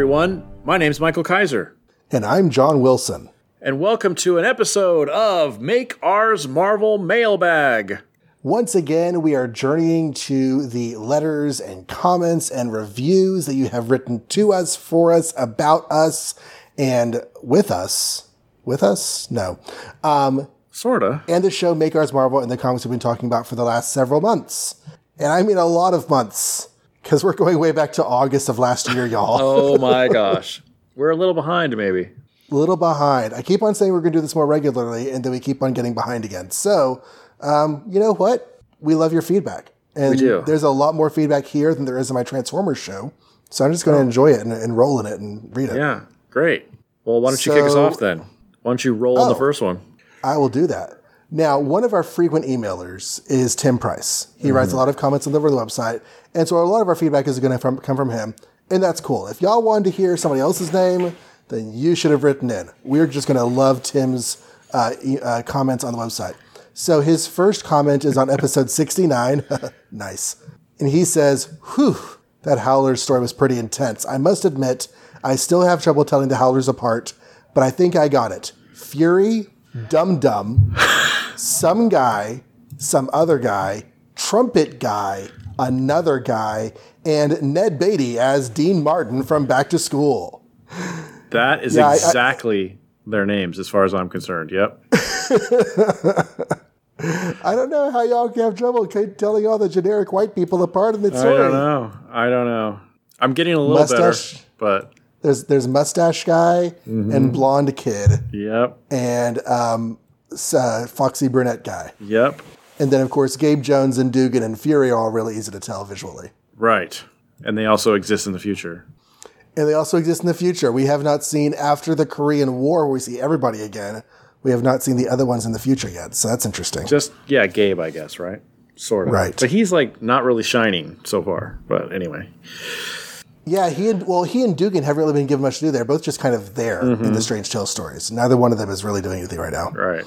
everyone. My name's Michael Kaiser, And I'm John Wilson. and welcome to an episode of Make Ours Marvel Mailbag. Once again, we are journeying to the letters and comments and reviews that you have written to us, for us, about us, and with us. With us? No. Um, Sorta. and the show Make Ours Marvel and the comics we've been talking about for the last several months. And I mean a lot of months, because we're going way back to August of last year, y'all. Oh my gosh. We're a little behind, maybe. a little behind. I keep on saying we're going to do this more regularly, and then we keep on getting behind again. So, um, you know what? We love your feedback. And We do. there's a lot more feedback here than there is in my Transformers show. So I'm just going to enjoy it and, and roll in it and read it. Yeah, great. Well, why don't you kick us off then? Why don't you roll on the Oh. first one? I will do that. Now, one of our frequent emailers is Tim Price. He writes a lot of comments on the website, and so a lot of our feedback is going to come from him, and that's cool. If y'all wanted to hear somebody else's name, then you should have written in. We're just going to love Tim's uh, uh, comments on the website. So his first comment is on episode 69. nice. And he says, Whew, that Howlers story was pretty intense. I must admit, I still have trouble telling the Howlers apart, but I think I got it. Fury, Dum Dum, some guy, some other guy, trumpet guy, another guy, and Ned Beatty as Dean Martin from Back to School. That is Yeah, I- I- exactly their names as far as I'm concerned. Yep. I don't know how y'all can have trouble telling all the generic white people apart in the story. I don't know. I don't know. I'm getting a little Mustache. better, but There's there's mustache guy Mm-hmm. and blonde kid yep. and um, uh, foxy brunette guy, Yep. and then of course Gabe Jones and Dugan and Fury are all really easy to tell visually. Right. And they also exist in the future. And they also exist in the future. We have not seen after the Korean War, where we see everybody again. We have not seen the other ones in the future yet, so that's interesting. Just yeah, Gabe, I guess, right? Sort of. Right. But he's like not really shining so far. But anyway. Yeah, he and well, he and Dugan haven't really been given much to do. They're both just kind of there in mm-hmm. the Strange Tale stories. Neither one of them is really doing anything right now. Right.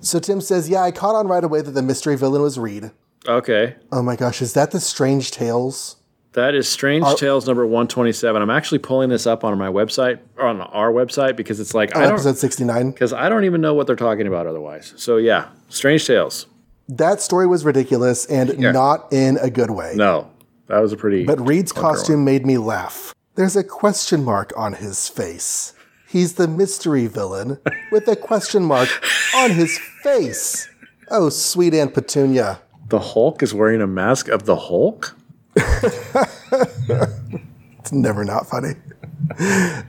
So Tim says, "Yeah, I caught on right away that the mystery villain was Reed. Okay. Oh my gosh, is that the Strange Tales? That is Strange Tales number 127. I'm actually pulling this up on my website or on our website because it's like I Episode sixty nine. because I don't even know what they're talking about otherwise. So yeah, Strange Tales. That story was ridiculous and not in a good way. No, that was a pretty. But Reed's costume made me laugh. There's a question mark on his face. He's the mystery villain with a question mark on his face. Oh, sweet Aunt Petunia. the Hulk is wearing a mask of the Hulk. It's never not funny.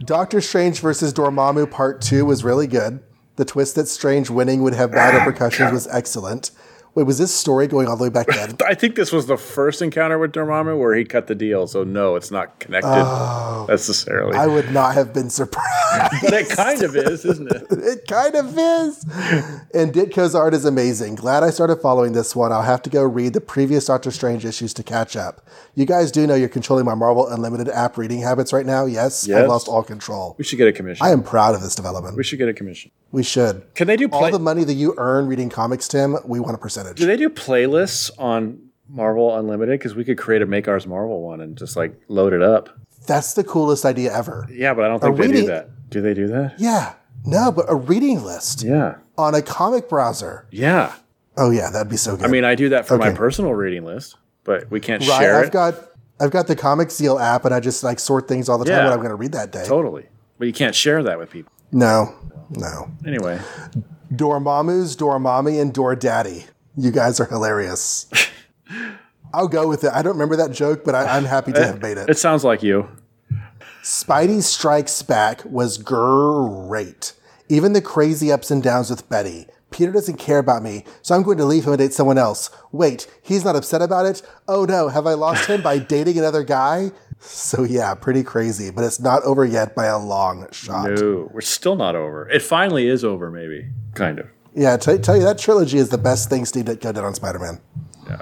Doctor Strange versus Dormammu Part 2 was really good. The twist that Strange winning would have bad ah, repercussions was excellent. Wait, was this story going all the way back then? I think this was the first encounter with Dormammu where he cut the deal. So no, it's not connected oh. necessarily. I would not have been surprised. but it kind of is, isn't it? It kind of is. And Ditko's art is amazing. Glad I started following this one. I'll have to go read the previous Doctor Strange issues to catch up. You guys do know you're controlling my Marvel Unlimited app reading habits right now. Yes, I Yes. lost all control. We should get a commission. I am proud of this development. we should get a commission. We should. Can they do All the money that you earn reading comics, Tim, we want a percentage. Do they do playlists on Marvel Unlimited? Because we could create a Make Ours Marvel one and just like load it up. That's the coolest idea ever. Yeah, but I don't think they do that. Do they do that? Yeah. No, but a reading list Yeah. on a comic browser. Yeah. Oh yeah, that'd be so good. I mean, I do that for my personal reading list, but we can't right, share I've it. got I've got the Comic Seal app, and I just like sort things all the time Yeah. what I'm going to read that day. totally. But you can't share that with people. No, no. Anyway, Dormammu's, Dormammi, and Daddy. You guys are hilarious. I'll go with it. I don't remember that joke, but I, I'm happy to have made it. it sounds like you. Spidey Strikes Back was great. Even the crazy ups and downs with Betty. Peter doesn't care about me, so I'm going to leave him and date someone else. Wait, he's not upset about it? Oh no, have I lost him by dating another guy? So yeah, pretty crazy, but it's not over yet by a long shot. No, we're still not over. It finally is over, maybe. Kind of. Yeah, tell, tell you that trilogy is the best thing Steve Ditko did on Spider-Man. Yeah.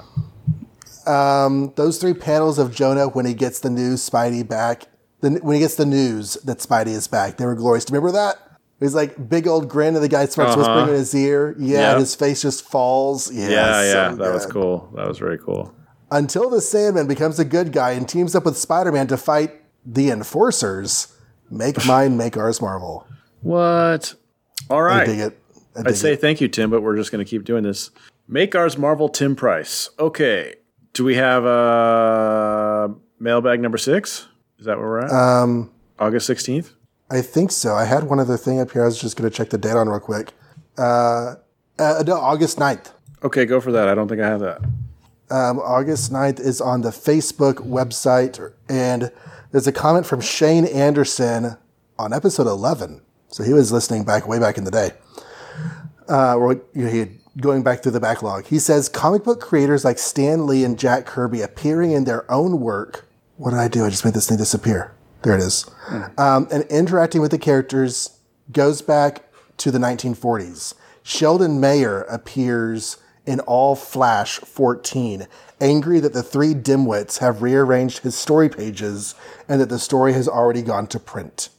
Um, those three panels of Jonah when he gets the news Spidey back, the, when he gets the news that Spidey is back, they were glorious. Do you remember that? He's like big old grin, and the guy starts Uh-huh. whispering in his ear. Yeah, Yep. and his face just falls. Yeah, Yeah, yeah. so that was cool. That was very cool. Until the Sandman becomes a good guy and teams up with Spider-Man to fight The Enforcers. Make mine, make ours Marvel. What? All right. I dig it. I'd say it. thank you, Tim, but we're just going to keep doing this. Make ours Marvel Tim Price. Okay. Do we have uh, mailbag number six? Is that where we're at? Um, August 16th? I think so. I had one other thing up here. I was just going to check the date on real quick. Uh, uh, no, August 9th. Okay, go for that. I don't think I have that. Um, August 9th is on the Facebook website, and there's a comment from Shane Anderson on episode 11. So he was listening back way back in the day. Uh, or, you know, going back through the backlog. He says comic book creators like Stan Lee and Jack Kirby appearing in their own work. What did I do? I just made this thing disappear. There it is. Um, and interacting with the characters goes back to the 1940s. Sheldon Mayer appears in All Flash 14, angry that the three dimwits have rearranged his story pages and that the story has already gone to print.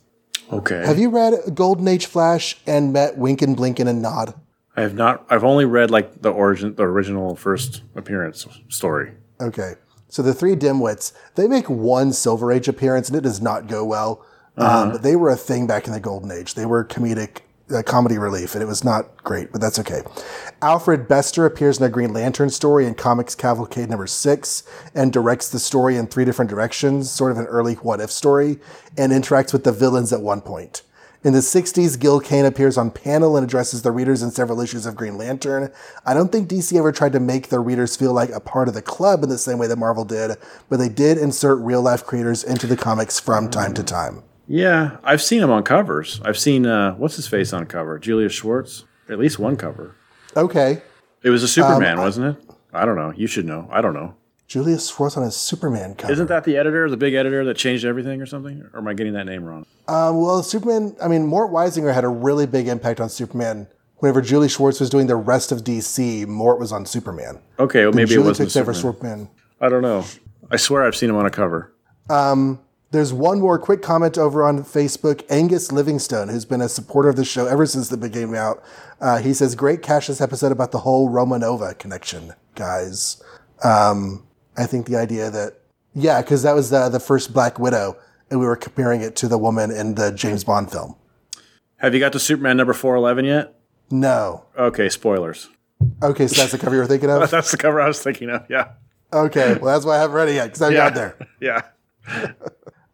Okay. Have you read Golden Age Flash and met Winkin, Blinkin, and Nod? I have not. I've only read like the origin, the original first appearance story. Okay. So the three dimwits, they make one Silver Age appearance and it does not go well. Um, but they were a thing back in the Golden Age. They were comedic, uh, comedy relief, and it was not great, but that's okay. Alfred Bester appears in a Green Lantern story in Comics Cavalcade number six and directs the story in three different directions, sort of an early what if story, and interacts with the villains at one point. In the 60s, Gil Kane appears on panel and addresses the readers in several issues of Green Lantern. I don't think DC ever tried to make their readers feel like a part of the club in the same way that Marvel did, but they did insert real life creators into the comics from time to time. Yeah, I've seen him on covers. I've seen uh, what's his face on cover, Julius Schwartz. At least one cover. Okay. It was a Superman, wasn't it? I don't know. You should know. I don't know. Julius Schwartz on a Superman cover. Isn't that the editor, the big editor that changed everything or something? Or am I getting that name wrong? Um, well, Superman, I mean, Mort Weisinger had a really big impact on Superman. Whenever Julie Schwartz was doing the rest of DC, Mort was on Superman. Okay, well, maybe Julie it wasn't over Superman. Superman. I don't know. I swear I've seen him on a cover. There's one more quick comment over on Facebook. Angus Livingstone, who's been a supporter of the show ever since the big came out, uh, he says, "Great catch this episode about the whole Romanova connection, guys." Um, I think the idea that, yeah, because that was the the first Black Widow, and we were comparing it to the woman in the James Bond film. Have you got to Superman number 411 yet? No. Okay, spoilers. Okay, so that's the cover you were thinking of. That's the cover I was thinking of. Yeah. Okay, well that's why I haven't read it yet because I Yeah. got there. Yeah.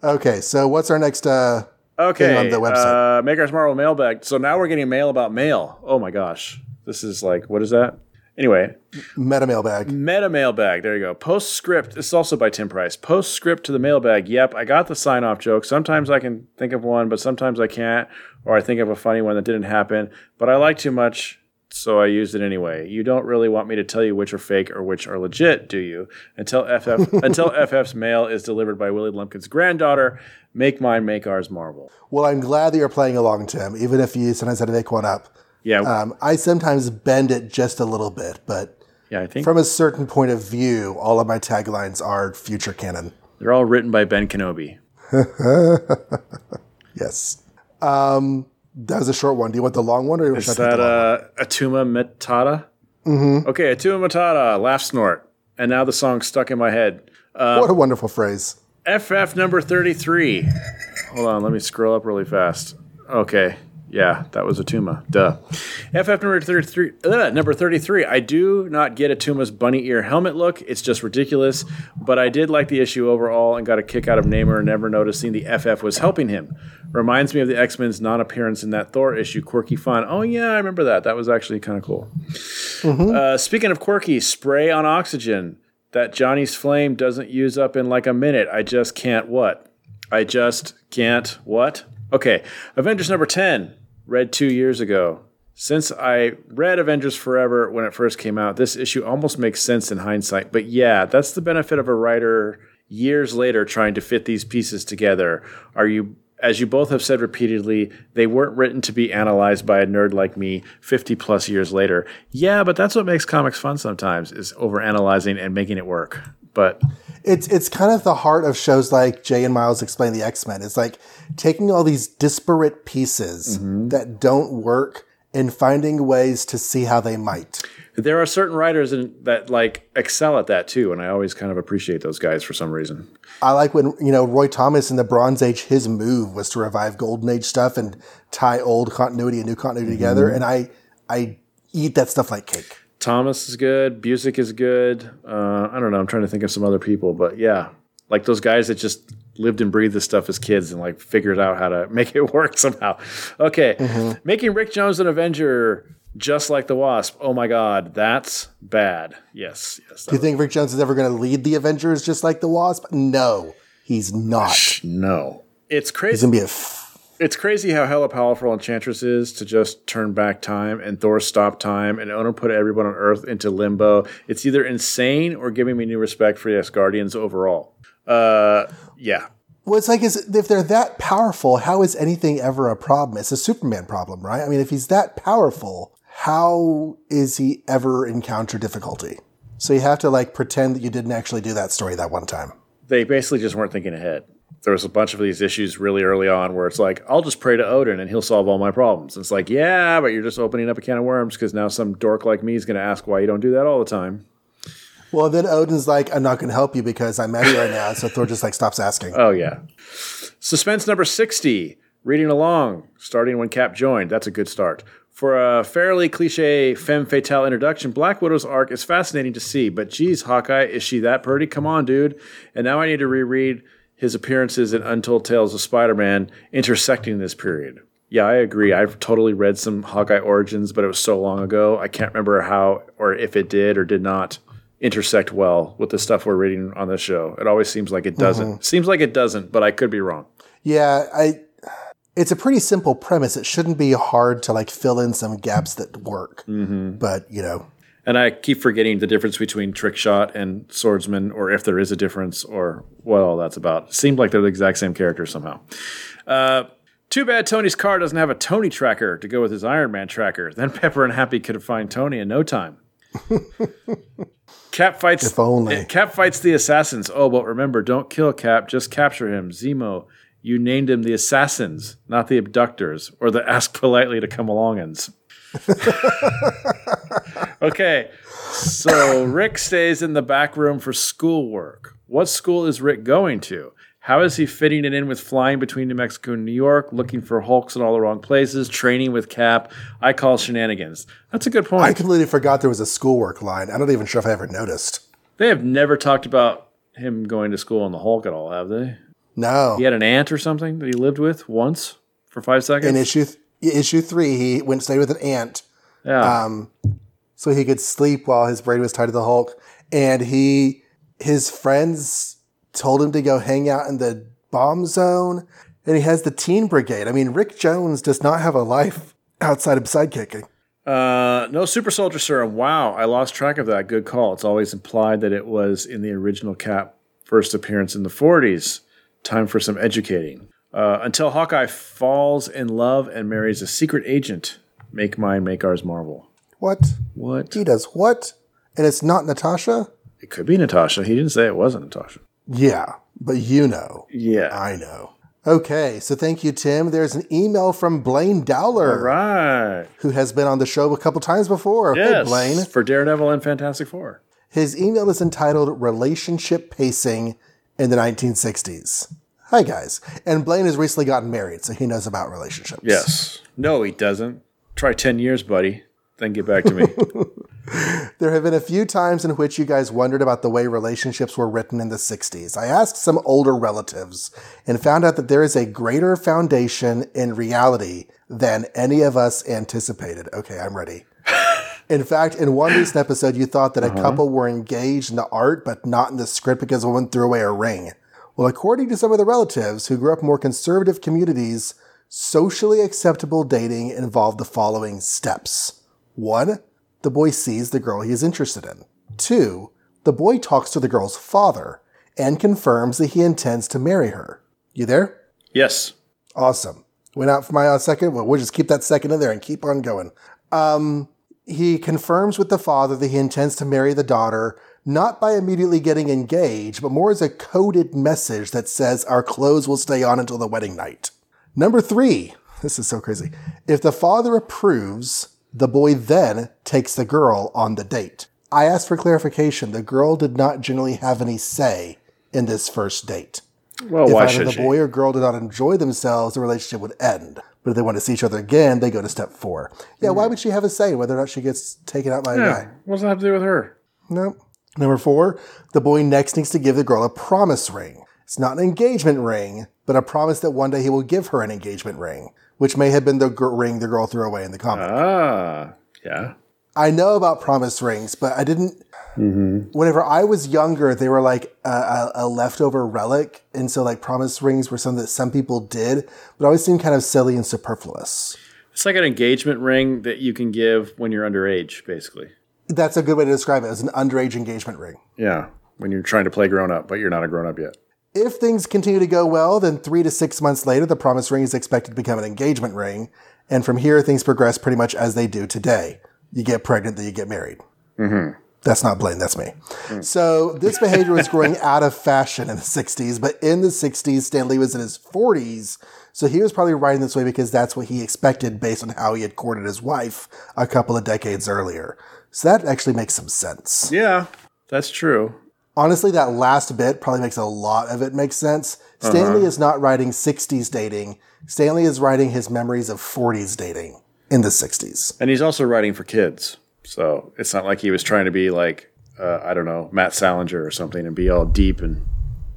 Okay, so what's our next? Uh, Okay. Thing on the website. Uh, Make Ours Marvel mailbag. So now we're getting mail about mail. Oh my gosh. This is like, what is that? Anyway, meta mailbag. Meta mailbag. There you go. Postscript. This is also by Tim Price. Postscript to the mailbag. Yep, I got the sign off joke. Sometimes I can think of one, but sometimes I can't. Or I think of a funny one that didn't happen. But I like too much, so I used it anyway. You don't really want me to tell you which are fake or which are legit, do you? Until FF until FF's mail is delivered by Willie Lumpkin's granddaughter. Make mine, make ours, Marvel. Well, I'm glad that you're playing along, Tim, even if you sometimes had to make one up. Yeah, Um, I sometimes bend it just a little bit, but yeah. I think from a certain point of view, all of my taglines are future canon. they're all written by Ben Kenobi. Yes. Um, that was a short one. Do you want the long one, or Is that the long one? uh, Attuma Matata? Mm-hmm. Okay, Attuma Matata, laugh snort. And now the song's stuck in my head. what a wonderful phrase. FF number 33. Hold on, let me scroll up really fast. Okay. Yeah, that was Attuma. Duh. FF number 33. Uh, number 33. I do not get Attuma's bunny ear helmet look. It's just ridiculous. But I did like the issue overall and got a kick out of Namor never noticing the FF was helping him. Reminds me of the X Men's non appearance in that Thor issue. Quirky fun. Oh, yeah, I remember that. That was actually kind of cool. Uh, speaking of quirky, spray on oxygen that Johnny's flame doesn't use up in like a minute. I just can't what? I just can't what? Okay, Avengers number 10, read two years ago. Since I read Avengers Forever when it first came out, this issue almost makes sense in hindsight. But yeah, that's the benefit of a writer years later trying to fit these pieces together. Are you as you both have said repeatedly, they weren't written to be analyzed by a nerd like me 50 plus years later. Yeah, but that's what makes comics fun sometimes is overanalyzing and making it work. But It's it's kind of the heart of shows like Jay and Miles explain the X Men. It's like taking all these disparate pieces Mm-hmm. that don't work and finding ways to see how they might. There are certain writers in, that like excel at that too, and I always kind of appreciate those guys for some reason. I like when, you know, Roy Thomas in the Bronze Age, his move was to revive Golden Age stuff and tie old continuity and new continuity together. And I, I eat that stuff like cake. Thomas is good. Busiek is good. Uh, I don't know. I'm trying to think of some other people, but yeah, like those guys that just lived and breathed this stuff as kids and like figured out how to make it work somehow. Okay, making Rick Jones an Avenger just like the Wasp. Oh my God, that's bad. Yes, yes. Do you think Rick Jones is ever going to lead the Avengers just like the Wasp? No, he's not. no, it's crazy. He's going to be a. F- It's crazy how hella powerful Enchantress is to just turn back time and Thor stop time and Ono put everyone on Earth into limbo. It's either insane or giving me new respect for the Asgardians overall. Uh, yeah. well, it's like is, if they're that powerful, how is anything ever a problem? It's a Superman problem, right? I mean, if he's that powerful, how is he ever encounter difficulty? So you have to like pretend that you didn't actually do that story that one time. They basically just weren't thinking ahead. There was a bunch of these issues really early on where it's like, I'll just pray to Odin and he'll solve all my problems. And it's like, yeah, but you're just opening up a can of worms because now some dork like me is going to ask why you don't do that all the time. Well, then Odin's like, I'm not going to help you because I'm mad right now. So Thor just like stops asking. Oh, yeah. Suspense number 60, reading along, starting when Cap joined. That's a good start. For a fairly cliche femme fatale introduction, Black Widow's arc is fascinating to see, but geez, Hawkeye, is she that pretty? Come on, dude. And now I need to reread his appearances in Untold Tales of Spider Man intersecting this period. Yeah, I agree. I've totally read some Hawkeye origins, but it was so long ago. I can't remember how or if it did or did not intersect well with the stuff we're reading on this show. It always seems like it mm-hmm. doesn't. Seems like it doesn't, but I could be wrong. Yeah, I. It's a pretty simple premise. It shouldn't be hard to like fill in some gaps that work. Mm-hmm. But you know, And I keep forgetting the difference between trick shot and swordsman, or if there is a difference, or what all that's about. Seemed like they're the exact same character somehow. Uh, too bad Tony's car doesn't have a Tony tracker to go with his Iron Man tracker. Then Pepper and Happy could have find Tony in no time. Cap fights. If only. Cap fights the assassins. Oh, but remember, don't kill Cap. Just capture him. Zemo, you named him the assassins, not the abductors, or the ask politely to come alongins. okay, so Rick stays in the back room for schoolwork. What school is Rick going to? How is he fitting it in with flying between New Mexico and New York, looking for Hulks in all the wrong places, training with Cap? I call shenanigans. That's a good point. I completely forgot there was a schoolwork line. I'm not even sure if I ever noticed. They have never talked about him going to school on the Hulk at all, have they? No, He had an aunt or something that he lived with once for five seconds. in issue th- issue three, he went to stay with an aunt yeah. um, so he could sleep while his brain was tied to the Hulk. And he, his friends told him to go hang out in the bomb zone. And he has the teen brigade. I mean, Rick Jones does not have a life outside of sidekicking. Uh, no super soldier serum. Wow, I lost track of that. Good call. It's always implied that it was in the original Cap first appearance in the 40s. Time for some educating. Uh, until Hawkeye falls in love and marries a secret agent. Make mine, make ours Marvel. What? What? He does what? And it's not Natasha? It could be Natasha. He didn't say it wasn't Natasha. Yeah, but you know. Yeah. I know. Okay, so thank you, Tim. There's an email from Blaine Dowler, Right. who has been on the show a couple times before. Hey, Yes. Blaine. For Daredevil and Fantastic Four. His email is entitled Relationship Pacing in the 1960s. Hi, guys. And Blaine has recently gotten married, so he knows about relationships. Yes. No, he doesn't. Try 10 years, buddy. Then get back to me. There have been a few times in which you guys wondered about the way relationships were written in the 60s. I asked some older relatives and found out that there is a greater foundation in reality than any of us anticipated. Okay, I'm ready. In fact, in one recent episode, you thought that a uh-huh. couple were engaged in the art, but not in the script because a woman threw away a ring. Well, according to some of the relatives who grew up in more conservative communities, socially acceptable dating involved the following steps. One, the boy sees the girl he is interested in. Two, the boy talks to the girl's father and confirms that he intends to marry her. You there? yes. Awesome. Went out for my uh, second. Well, we'll just keep that second in there and keep on going. Um, he confirms with the father that he intends to marry the daughter, not by immediately getting engaged, but more as a coded message that says our clothes will stay on until the wedding night. Number three, this is so crazy. If the father approves, the boy then takes the girl on the date. I asked for clarification. The girl did not generally have any say in this first date. Well, If why either the she? boy or girl did not enjoy themselves, the relationship would end. But if they want to see each other again, they go to step four. Yeah, why would she have a say whether or not she gets taken out by a Hmm. yeah. guy? What does that have to do with her? No. Number four, the boy next needs to give the girl a promise ring. It's not an engagement ring, but a promise that one day he will give her an engagement ring, which may have been the gr- ring the girl threw away in the comic. Ah, yeah. I know about promise rings, but I didn't. Whenever I was younger, they were like a, a, a leftover relic, and so like promise rings were something that some people did, but always seemed kind of silly and superfluous. It's like an engagement ring that you can give when you're underage, basically. That's a good way to describe it as an underage engagement ring. Yeah, when you're trying to play grown up, but you're not a grown up yet. If things continue to go well, then three to six months later, the promise ring is expected to become an engagement ring. And from here, things progress pretty much as they do today. You get pregnant, then you get married. Mm-hmm. That's not Blaine, that's me. So this behavior was growing out of fashion in the 60s, but in the 60s, Stan Lee was in his 40s. So he was probably writing this way because that's what he expected based on how he had courted his wife a couple of decades earlier. So that actually makes some sense. Yeah, that's true. Honestly, that last bit probably makes a lot of it make sense. Stan Lee is not writing 60s dating. Stan Lee is writing his memories of 40s dating in the 60s. And he's also writing for kids. So it's not like he was trying to be like, uh, I don't know, Matt Salinger or something and be all deep and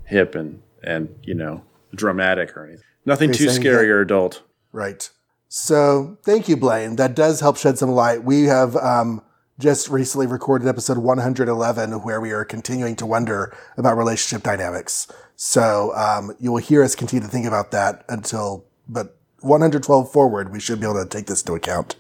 hip and, and you know, dramatic or anything. Nothing too scary that- or adult. Right. So thank you, Blaine. That does help shed some light. We have um, just recently recorded episode 111 where we are continuing to wonder about relationship dynamics. So um, you will hear us continue to think about that until, but 112 forward, we should be able to take this into account.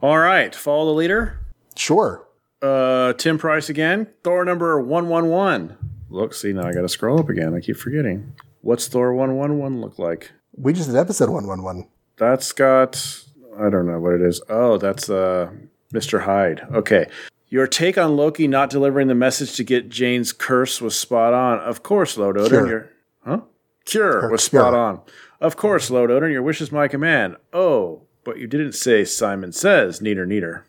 All right, follow the leader. Sure. Uh, Tim Price again. Thor number 111. Look, see, now I got to scroll up again. I keep forgetting. What's Thor 111 look like? We just did episode 111. That's got I don't know what it is. Oh, that's uh Mr. Hyde. Okay. Your take on Loki not delivering the message to get Jane's curse was spot on. Of course, Lord Odin. Your huh? Cure was cure. spot on. Of course, Lord Odin. Your wish is my command. Oh, but you didn't say Simon says. Neater, neater.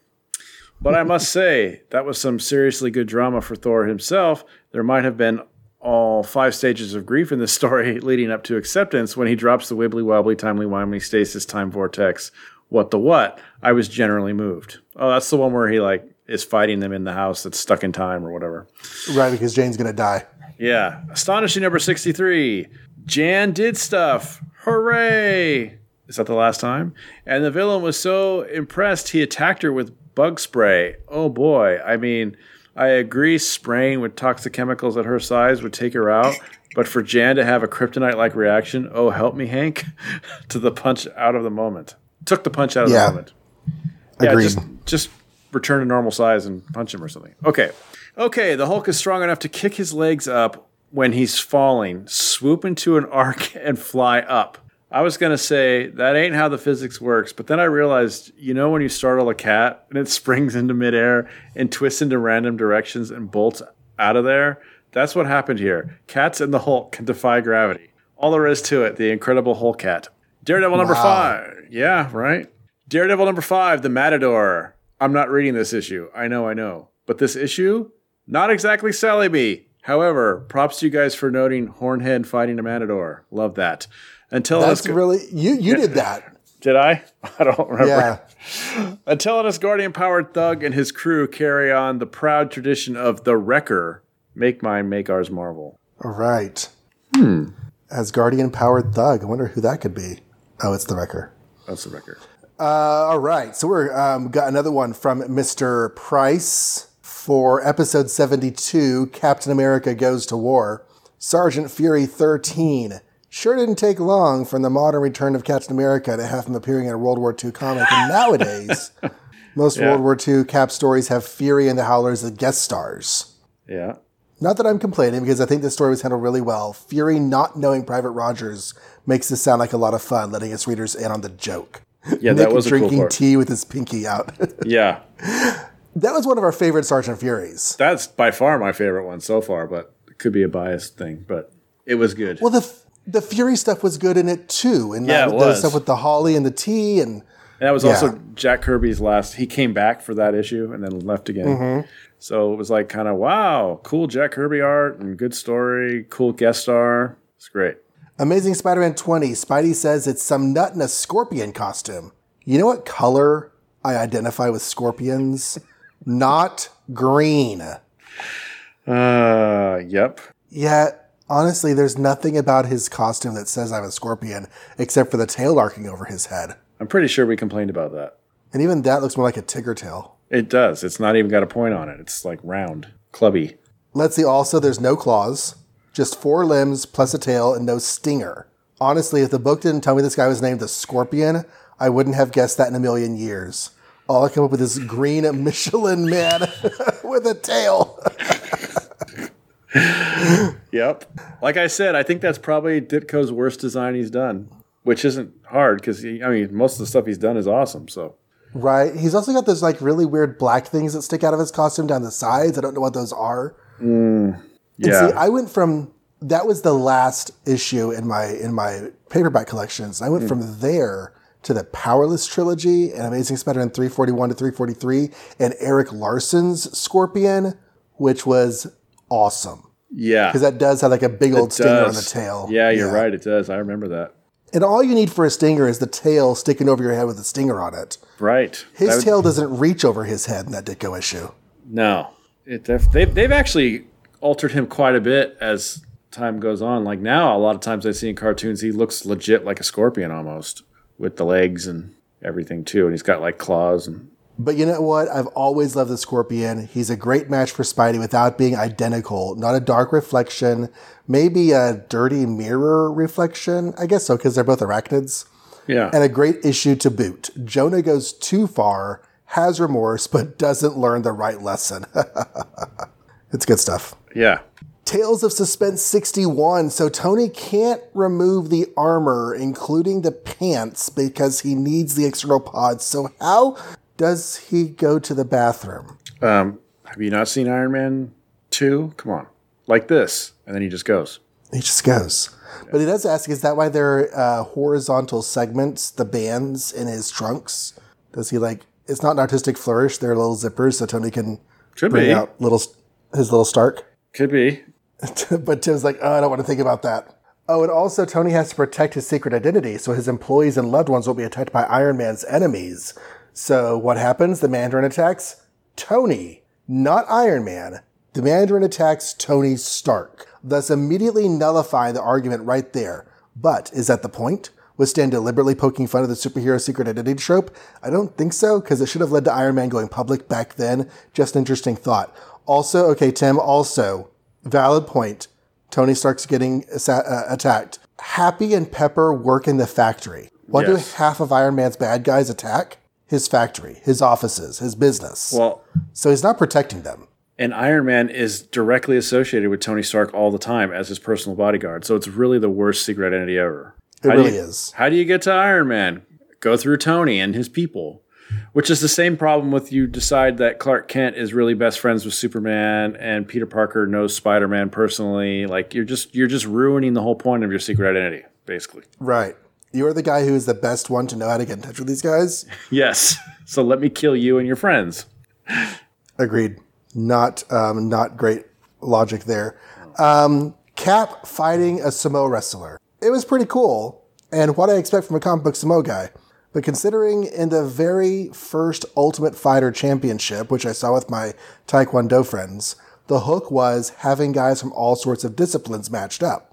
But I must say, that was some seriously good drama for Thor himself. There might have been all five stages of grief in this story leading up to acceptance when he drops the wibbly wobbly, timely wimely stasis time vortex. What the what? I was generally moved. Oh, that's the one where he like is fighting them in the house that's stuck in time or whatever. Right, because Jane's going to die. Yeah. Astonishing number 63. Jan did stuff. Hooray! Is that the last time? And the villain was so impressed he attacked her with bug spray. Oh boy. I mean, I agree spraying with toxic chemicals at her size would take her out. But for Jan to have a kryptonite like reaction, oh, help me, Hank, to the punch out of the moment. Took the punch out of Yeah. the moment. Yeah, Agreed. just just return to normal size and punch him or something. Okay. Okay, the Hulk is strong enough to kick his legs up when he's falling, swoop into an arc and fly up. I was going to say that ain't how the physics works, but then I realized, you know when you startle a cat and it springs into midair and twists into random directions and bolts out of there? That's what happened here. Cats and the Hulk can defy gravity. All there is to it, the incredible Hulk cat. Daredevil number Wow. five. Yeah, right. Daredevil number five, The Matador. I'm not reading this issue. I know, I know. But this issue, not exactly Sally B. However, props to you guys for noting Hornhead fighting a Matador. Love that. Until That's us, really, you, you did that. did I? I don't remember. Yeah. Until an Asgardian powered thug and his crew carry on the proud tradition of the Wrecker. Make mine, make ours marvel. All right. Hmm. As Guardian powered thug. I wonder who that could be. Oh, it's the Wrecker. That's the Wrecker. Uh, all right. So we're um, got another one from Mr. Price for episode 72 Captain America Goes to War. Sergeant Fury 13. Sure didn't take long from the modern return of Captain America to have him appearing in a World War II comic. And nowadays, most Yeah. World War II Cap stories have Fury and the Howlers as guest stars. Yeah. Not that I'm complaining because I think this story was handled really well. Fury not knowing Private Rogers makes this sound like a lot of fun, letting its readers in on the joke. Yeah, that was a cool drinking part. tea with his pinky out. Yeah. that was one of our favorite Sergeant Furies. That's by far my favorite one so far, but it could be a biased thing, but it was good. Well, the the Fury stuff was good in it too, and Yeah, it the was. stuff with the Holly and the tea and And that was Yeah. also Jack Kirby's last. He came back for that issue and then left again. Mm-hmm. So it was like kind of wow, cool Jack Kirby art and good story, cool guest star. It's great. Amazing Spider-Man 20. Spidey says it's some nut in a scorpion costume. You know what color I identify with scorpions? Not green. Uh, yep. Yeah, honestly, there's nothing about his costume that says I'm a scorpion except for the tail arcing over his head. I'm pretty sure we complained about that. And even that looks more like a tiger tail. It does. It's not even got a point on it. It's like round, clubby. Let's see also, there's no claws, just four limbs plus a tail and no stinger. Honestly, if the book didn't tell me this guy was named the Scorpion, I wouldn't have guessed that in a million years. All I come up with is green Michelin man with a tail. Yep. Like I said, I think that's probably Ditko's worst design he's done, which isn't hard because I mean most of the stuff he's done is awesome. So Right. He's also got those like really weird black things that stick out of his costume down the sides. I don't know what those are. Mm, and yeah, see, I went from that was the last issue in my in my paperback collections. I went hmm. from there to the Powerless trilogy and Amazing Spider-Man 341 to 343 and Erik Larsen's Scorpion, which was awesome yeah. because that does have like a big old stinger on the tail. Yeah, you're right. It does. I remember that. And all you need for a stinger is the tail sticking over your head with a stinger on it. Right. His would- tail doesn't reach over his head in that Ditko issue. No, it, they've, they've they've actually altered him quite a bit as time goes on. Like now, a lot of times I see in cartoons, he looks legit like a scorpion almost with the legs and everything too, and he's got like claws and But you know what? I've always loved the Scorpion. He's a great match for Spidey without being identical. Not a dark reflection, maybe a dirty mirror reflection. I guess so, because they're both arachnids. yeah, And a great issue to boot. Jonah goes too far, has remorse, but doesn't learn the right lesson. it's good stuff. yeah. Tales of Suspense 61. So Tony can't remove the armor, including the pants, because he needs the external pods. So how does he go to the bathroom? Um, have you not seen Iron Man two? Come on, like this, and then he just goes. He just goes. But he does ask, is that why there are uh, horizontal segments, the bands in his trunks? Does he like, it's not an artistic flourish, they're little zippers so Tony can Could bring be, out little, his little Stark? could be. but Tim's like, oh, I don't want to think about that. Oh, and also Tony has to protect his secret identity, so his employees and loved ones won't be attacked by Iron Man's enemies. So what happens? The Mandarin attacks Tony, not Iron Man. The Mandarin attacks Tony Stark, thus immediately nullifying the argument right there. But is that the point? Was Stan deliberately poking fun of the superhero secret identity trope? I don't think so, because it should have led to Iron Man going public back then. Just an interesting thought. Also, okay, Tim, also, valid point. Tony Stark's getting uh, attacked. Happy and Pepper work in the factory. What Yes. do half of Iron Man's bad guys attack? His factory, his offices, his business. Well, so he's not protecting them. and Iron Man is directly associated with Tony Stark all the time as his personal bodyguard. So it's really the worst secret identity ever. It How really you- is. How do you get to Iron Man? Go through Tony and his people. Which is the same problem with you decide that Clark Kent is really best friends with Superman and Peter Parker knows Spider-Man personally. Like you're just you're just ruining the whole point of your secret identity, basically. Right. You're the guy who is the best one to know how to get in touch with these guys. Yes. So let me kill you and your friends. Agreed. Not um, not great logic there. Um, Cap fighting a sumo wrestler. It was pretty cool, and what I expect from a comic book sumo guy. But considering in the very first Ultimate Fighter Championship, which I saw with my Taekwondo friends, the hook was having guys from all sorts of disciplines matched up.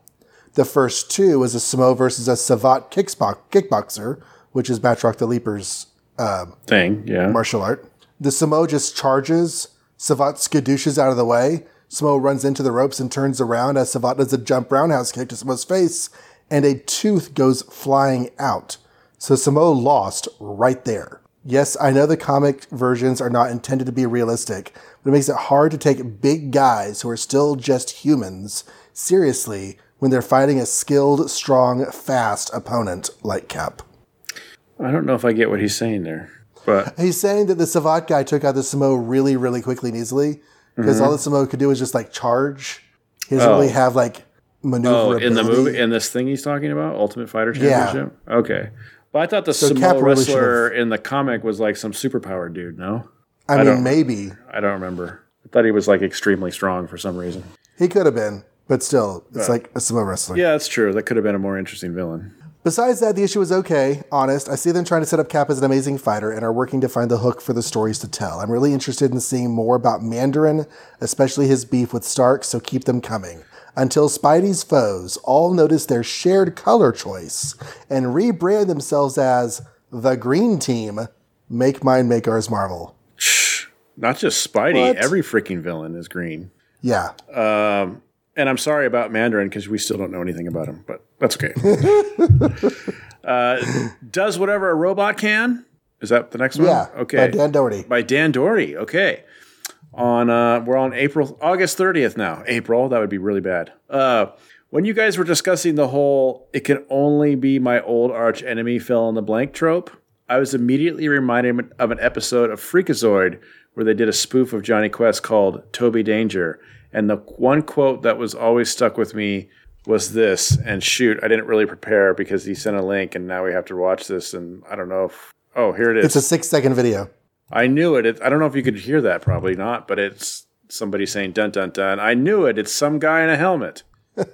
The first two was a sumo versus a Savate kickbox- kickboxer, which is Batroc the Leaper's um, Thing, yeah. martial art. The Samo just charges. Savate skadooshes out of the way. Samo runs into the ropes and turns around as Savate does a jump roundhouse kick to Samo's face, and a tooth goes flying out. So Samo lost right there. Yes, I know the comic versions are not intended to be realistic, but it makes it hard to take big guys who are still just humans seriously when they're fighting a skilled, strong, fast opponent like Cap. I don't know if I get what he's saying there. But He's saying that the Savate guy took out the Samo really, really quickly and easily because mm-hmm. all the Samo could do was just like charge. He doesn't Oh. really have like maneuver. Oh, in the movie, in this thing he's talking about, Ultimate Fighter Championship. Yeah. Okay, but I thought the sumo really wrestler in the comic was like some superpowered dude. No, I, mean, don't- maybe I don't remember. I thought he was like extremely strong for some reason. he could have been, but still, it's like a sumo wrestler. Yeah, that's true. That could have been a more interesting villain. Besides that, the issue was okay, honest. I see them trying to set up Cap as an amazing fighter and are working to find the hook for the stories to tell. I'm really interested in seeing more about Mandarin, especially his beef with Stark, so keep them coming. Until Spidey's foes all notice their shared color choice and rebrand themselves as the Green Team, make mine, make ours Marvel. Not just Spidey. What? Every freaking villain is green. Yeah. Um, And I'm sorry about Mandarin because we still don't know anything about him, but that's okay. uh, does whatever a robot can. Is that the next one? Yeah. Okay. By Dan Doherty. by Dan Doherty. Okay. On uh, we're on April August 30th now. April, that would be really bad. Uh, when you guys were discussing the whole "it can only be my old arch enemy" fill in the blank trope, I was immediately reminded of an episode of Freakazoid where they did a spoof of Jonny Quest called "Toby Danger," and the one quote that was always stuck with me was this. And shoot, I didn't really prepare because he sent a link, and now we have to watch this. And I don't know if oh here it is. It's a six second video. I knew it. it. I don't know if you could hear that. Probably not. But it's somebody saying "dun dun dun." I knew it. It's some guy in a helmet.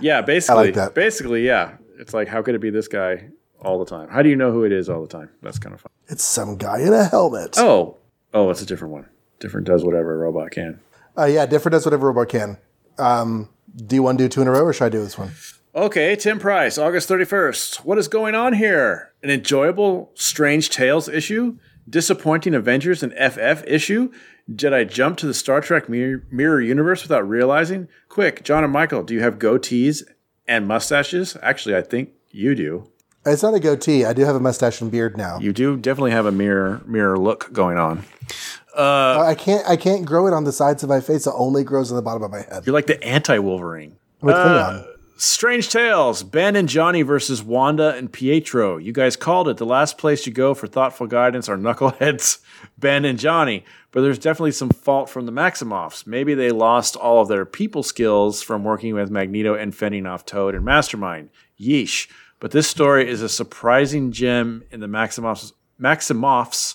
yeah, basically. that. Basically, yeah. It's like, how could it be this guy all the time? How do you know who it is all the time? That's kind of fun. It's some guy in a helmet. Oh, oh, it's a different one. Different does whatever a robot can. Uh, yeah, different does whatever a robot can. Um, do you want to do two in a row or should I do this one? Okay, Tim Price, August 31st. What is going on here? An enjoyable Strange Tales issue? Disappointing Avengers and FF issue? Did I jump to the Star Trek mirror, mirror universe without realizing? Quick, John and Michael, do you have goatees and mustaches? Actually, I think you do. It's not a goatee. I do have a mustache and beard now. You do definitely have a mirror mirror look going on. Uh, I can't. I can't grow it on the sides of my face. It only grows on the bottom of my head. You're like the anti-Wolverine. I'm. Uh, Strange Tales, Ben and Johnny versus Wanda and Pietro. You guys called it. The last place you go for thoughtful guidance are knuckleheads, Ben and Johnny. But there's definitely some fault from the Maximoffs. Maybe they lost all of their people skills from working with Magneto and fending off Toad and Mastermind. Yeesh. But this story is a surprising gem in the Maximoffs, Maximoffs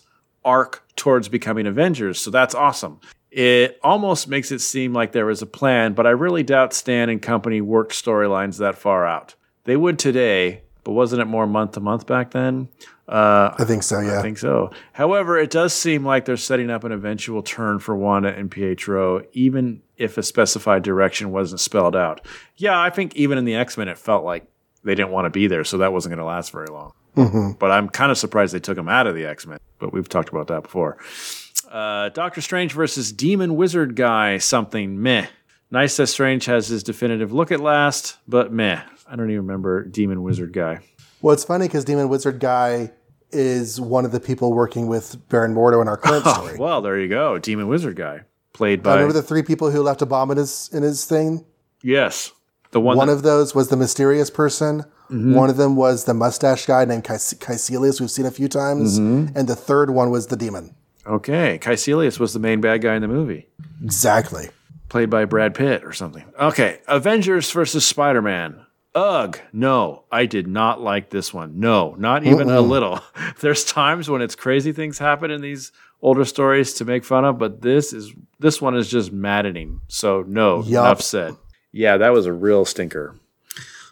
arc towards becoming Avengers. So that's awesome. It almost makes it seem like there was a plan, but I really doubt Stan and company worked storylines that far out. They would today, but wasn't it more month to month back then? Uh, I think so. Yeah. I think so. However, it does seem like they're setting up an eventual turn for Wanda and Pietro, even if a specified direction wasn't spelled out. Yeah, I think even in the X Men, it felt like they didn't want to be there, so that wasn't going to last very long. But I'm kind of surprised they took him out of the X Men. But we've talked about that before. Uh, Doctor Strange versus Demon Wizard Guy, something meh. Nice that Strange has his definitive look at last, but meh. I don't even remember Demon Wizard Guy. Well, it's funny because Demon Wizard guy is one of the people working with Baron Mordo in our current story. Well, there you go. Demon Wizard Guy. Played I by. remember the three people who left a bomb in his in his thing. yes. The one, One that, of those was the mysterious person. Mm-hmm. One of them was the mustache guy named Caec- Kaecilius, we've seen a few times. Mm-hmm. And the third one was the demon. Okay. Kaecilius was the main bad guy in the movie. Exactly. Played by Brad Pitt or something. Okay. Avengers versus Spider Man. Ugh. No, I did not like this one. No, not even a little. There's times when it's crazy things happen in these older stories to make fun of, but this is this one is just maddening. So no, Yup. enough said. Yeah, that was a real stinker.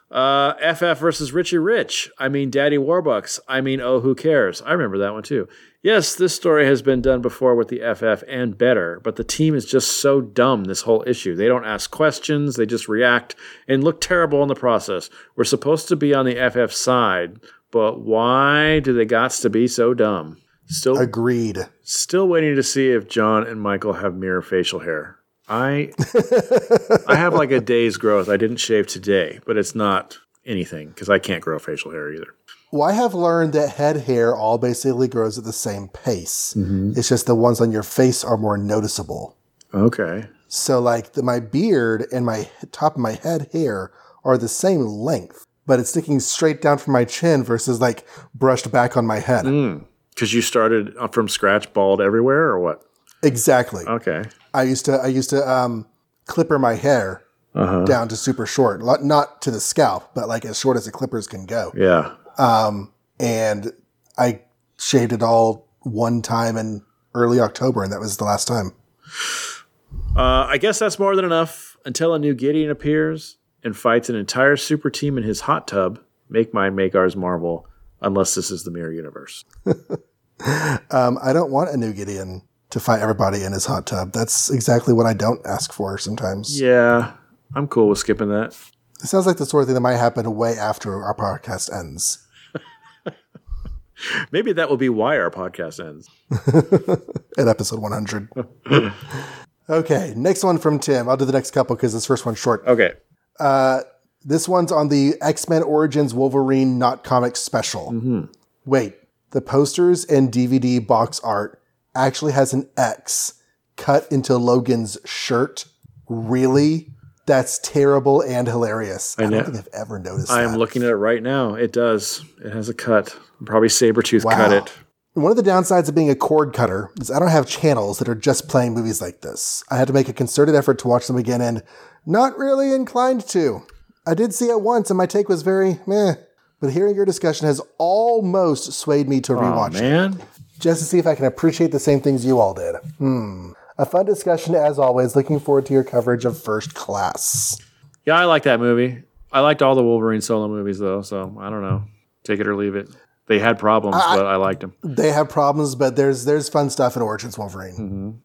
Uh, FF versus Richie Rich. I mean, Daddy Warbucks. I mean, oh, who cares? I remember that one too. Yes, this story has been done before with the FF and better, but the team is just so dumb this whole issue. They don't ask questions, they just react and look terrible in the process. We're supposed to be on the FF side, but why do they gots to be so dumb? Still Agreed. Still waiting to see if John and Michael have mirror facial hair. I I have like a day's growth. I didn't shave today, but it's not anything because I can't grow facial hair either. Well, I have learned that head hair all basically grows at the same pace. Mm-hmm. It's just the ones on your face are more noticeable. Okay. So, like the, my beard and my top of my head hair are the same length, but it's sticking straight down from my chin versus like brushed back on my head. Because you started from scratch, bald everywhere, or what? Exactly. Okay. I used to I used to um, clipper my hair down to super short, not to the scalp, but like as short as the clippers can go. Yeah. And I shaved it all one time in early October, and that was the last time. Uh, I guess that's more than enough until a new Gideon appears and fights an entire super team in his hot tub. Make mine, make ours, Marvel. Unless this is the mirror universe. Um, I don't want a new Gideon to fight everybody in his hot tub. That's exactly what I don't ask for sometimes. Yeah, I'm cool with skipping that. It sounds like the sort of thing that might happen way after our podcast ends. Maybe that will be why our podcast ends. at episode 100. okay, next one from Tim. I'll do the next couple because this first one's short. Okay. Uh, this one's on the X Men Origins Wolverine Not Comics special. Mm-hmm. Wait, the posters and DVD box art actually has an X cut into Logan's shirt? Really? That's terrible and hilarious. I, know. don't think I've ever noticed I that. am looking at it right now. It does. It has a cut. Probably Sabretooth cut Wow. it. One of the downsides of being a cord cutter is I don't have channels that are just playing movies like this. I had to make a concerted effort to watch them again and not really inclined to. I did see it once and my take was very meh, but hearing your discussion has almost swayed me to Oh, rewatch it, man. Just to see if I can appreciate the same things you all did. Hmm. A fun discussion as always. Looking forward to your coverage of First Class. Yeah, I like that movie. I liked all the Wolverine solo movies, though, so I don't know. Take it or leave it. They had problems, but I liked them. They have problems, but there's there's fun stuff in Origins Wolverine.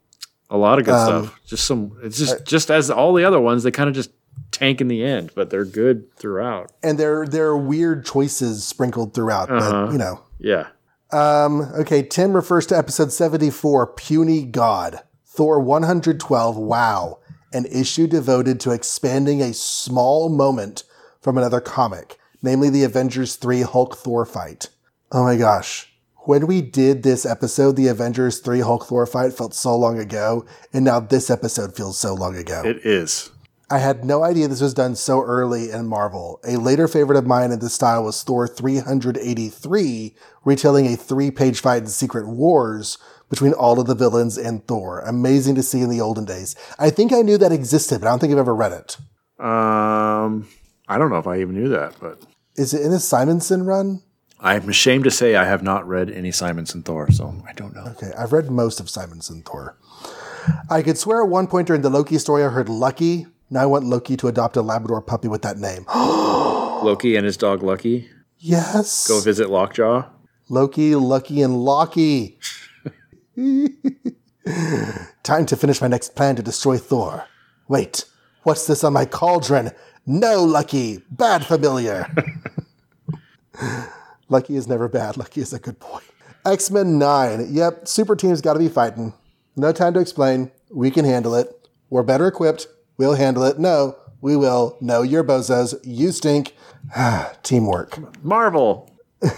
A lot of good Um, stuff. Just some. It's just just as all the other ones, they kind of just tank in the end, but they're good throughout. And there there are weird choices sprinkled throughout, but you know. Yeah. Um, okay, Tim refers to episode 74, Puny God. Thor 112, Wow, an issue devoted to expanding a small moment from another comic, namely the Avengers 3 Hulk Thor fight. Oh my gosh. When we did this episode, the Avengers 3 Hulk Thor fight felt so long ago, and now this episode feels so long ago. It is. I had no idea this was done so early in Marvel. A later favorite of mine in this style was Thor 383, retelling a three page fight in Secret Wars between all of the villains and Thor. Amazing to see in the olden days. I think I knew that existed, but I don't think I've ever read it. Um, I don't know if I even knew that, but Is it in a Simonson run? I'm ashamed to say I have not read any Simonson Thor, so I don't know. Okay, I've read most of Simonson Thor. I could swear at one point during the Loki story I heard Lucky. Now I want Loki to adopt a Labrador puppy with that name. Loki and his dog Lucky yes. go visit Lockjaw. Loki, Lucky, and Loki. Time to finish my next plan to destroy Thor. Wait, what's this on my cauldron? No, Lucky, bad familiar. Lucky is never bad. Lucky is a good boy. X Men 9. Yep, super team's got to be fighting. No time to explain. We can handle it. We're better equipped. We'll handle it. No, we will. No, you're bozos. You stink. Teamwork. Marvel.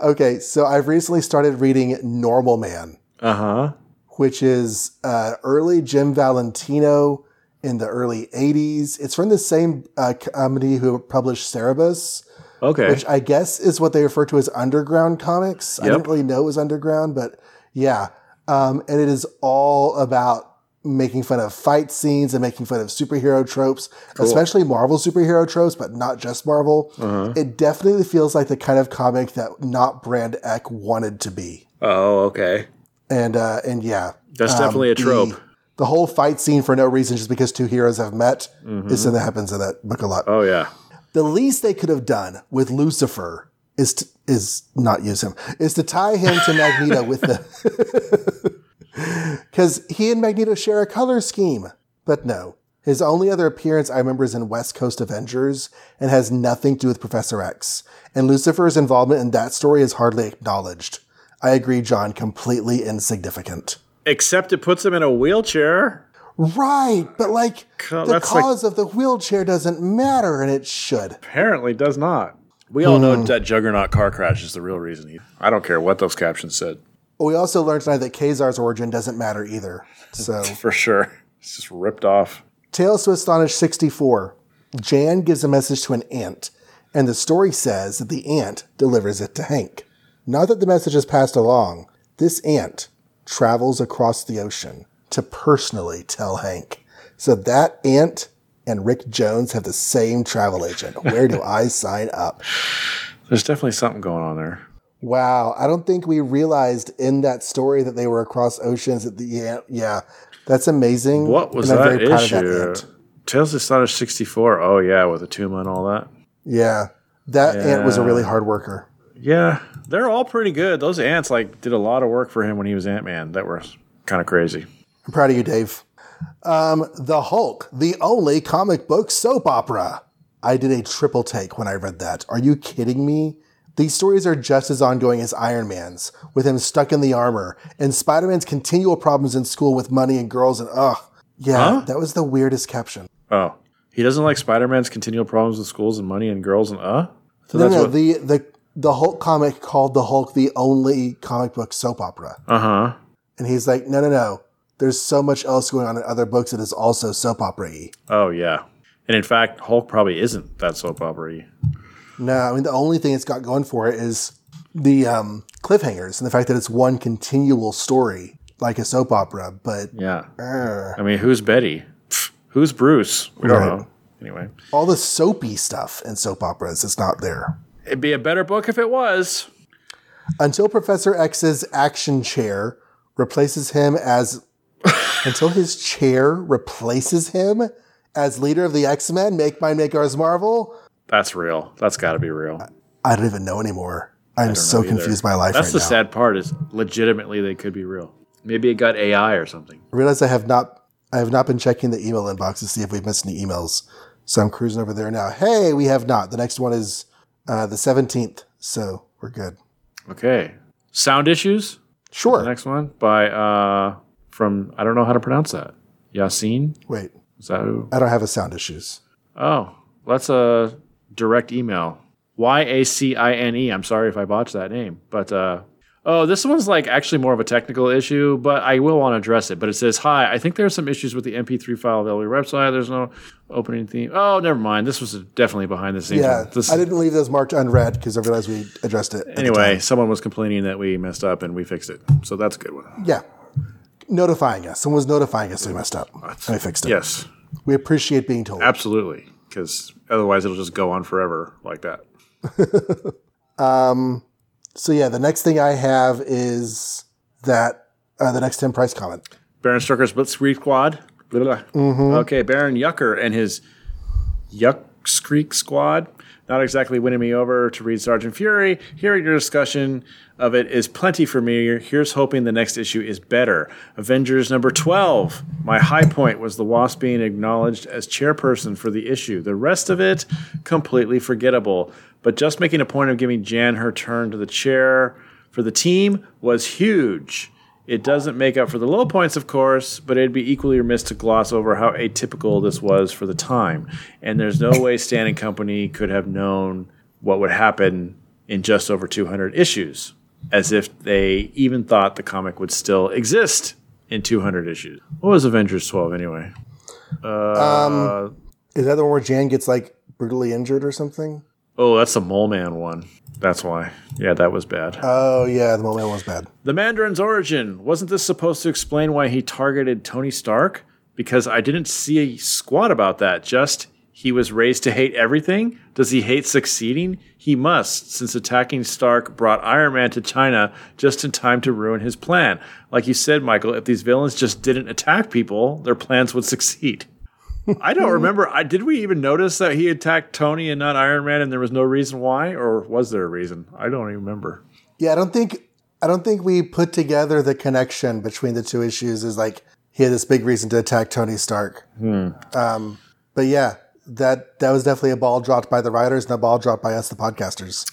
Okay, so I've recently started reading Normal Man, Uh huh. which is uh, early Jim Valentino in the early 80s. It's from the same uh, company who published Cerebus, Okay. which I guess is what they refer to as underground comics. I Yep. didn't really know it was underground, but yeah. Um, and it is all about making fun of fight scenes and making fun of superhero tropes, especially Marvel superhero tropes, but not just Marvel. Uh-huh. It definitely feels like the kind of comic that not Brand Echh wanted to be. oh, okay. And uh, and yeah, That's um, definitely a trope. The, whole fight scene for no reason, just because two heroes have met, is something that happens in that book a lot. Oh yeah. The least they could have done with Lucifer is to, is not use him is to tie him to Magneto with the because he and Magneto share a color scheme. But no, his only other appearance I remember is in West Coast Avengers and has nothing to do with Professor X. And Lucifer's involvement in that story is hardly acknowledged. I agree, John, completely insignificant. Except it puts him in a wheelchair. Right, but like Co- the that's like- cause of the wheelchair doesn't matter, and it should. Apparently does not. We all Hmm. know that Juggernaut car crash is the real reason. He, I don't care what those captions said. We also learned tonight that Ka-Zar's origin doesn't matter either. So, For sure. It's just ripped off. Tales to Astonish 64. Jan gives a message to an ant, and the story says that the ant delivers it to Hank. Now that the message is passed along, this ant travels across the ocean to personally tell Hank. So that ant and Rick Jones have the same travel agent. Where do I sign up? There's definitely something going on there. Wow, I don't think we realized in that story that they were across oceans. At the yeah, yeah, that's amazing. What was and that very proud of issue? that. Tales of Astonishing 64. Oh, yeah, with Attuma and all that. Yeah, that ant was a really hard worker. Yeah, they're all pretty good. Those ants like did a lot of work for him when he was Ant Man. That were kind of crazy. I'm proud of you, Dave. Um, the Hulk, the only comic book soap opera. I did a triple take when I read that. Are you kidding me? These stories are just as ongoing as Iron Man's, with him stuck in the armor, and Spider Man's continual problems in school with money and girls, and ugh. Yeah, Huh? that was the weirdest caption. Oh, he doesn't like Spider Man's continual problems with schools and money and girls and uh. So No, that's no, what. the, the, the Hulk comic called The Hulk the only comic book soap opera. Uh huh. And he's like, no, no, no. There's so much else going on in other books that is also soap opera y. Oh yeah. And in fact, Hulk probably isn't that soap opera. No, I mean the only thing it's got going for it is the um, cliffhangers and the fact that it's one continual story like a soap opera. But Yeah. uh, I mean, who's Betty? Who's Bruce? We don't Right. know. Anyway, all the soapy stuff in soap operas is not there. it'd be a better book if it was. Until Professor X's action chair replaces him as until his chair replaces him as leader of the X Men, make mine make ours Marvel. That's real. That's got to be real. I don't even know anymore. I'm so confused by life That's right the now. sad part. Is legitimately they could be real. Maybe it got AI or something. I realize I have not I have not been checking the email inbox to see if we've missed any emails. So I'm cruising over there now. Hey, we have not. The next one is uh, the 17th. So we're good. Okay. Sound issues. Sure. The next one by uh from I don't know how to pronounce that. Yasin. Wait, Is that who? I don't have a sound issues. Oh, that's a direct email. Y A C I N E. I'm sorry if I botched that name, but uh, oh, this one's like actually more of a technical issue, but I will want to address it. But it says, "Hi, I think there are some issues with the MP3 file available website. There's no opening theme. Oh, never mind. This was definitely behind the scenes. Yeah. This, I didn't leave those marked unread because I realized we addressed it. anyway, someone was complaining that we messed up and we fixed it, so that's a good one. yeah, notifying us. Someone was notifying us we messed up. And we fixed it. Yes, We appreciate being told. absolutely, because otherwise it'll just go on forever like that. So yeah, the next thing I have is that uh, the next Tim Price comment. Baron Strucker's Blitzkrieg Squad. Blah, blah, blah. Okay, Baron Yucker and his Yuckskreek Squad. Not exactly winning me over to read Sergeant Fury. Hearing your discussion of it is plenty for me. Here's hoping the next issue is better. Avengers number 12. My high point was the Wasp being acknowledged as chairperson for the issue. The rest of it, completely forgettable. But just making a point of giving Jan her turn to the chair for the team was huge. It doesn't make up for the low points, of course, but it'd be equally remiss to gloss over how atypical this was for the time. And there's no way Stan and Company could have known what would happen in just over 200 issues, as if they even thought the comic would still exist in 200 issues. What was Avengers 12 anyway? Uh, Is that the one where Jan gets like brutally injured or something? oh, that's the Mole Man one. That's why. Yeah, that was bad. Oh yeah, the moment was bad. The Mandarin's origin. Wasn't this supposed to explain why he targeted Tony Stark? Because I didn't see a squat about that. Just he was raised to hate everything? Does he hate succeeding? He must, since attacking Stark brought Iron Man to China just in time to ruin his plan. Like you said, Michael, if these villains just didn't attack people, their plans would succeed. I don't remember. I, did we even notice that he attacked Tony and not Iron Man, and there was no reason why, or was there a reason? I don't even remember. Yeah, I don't think I don't think we put together the connection between the two issues. Is like he had this big reason to attack Tony Stark. Um, but yeah, that that was definitely a ball dropped by the writers and a ball dropped by us, the podcasters.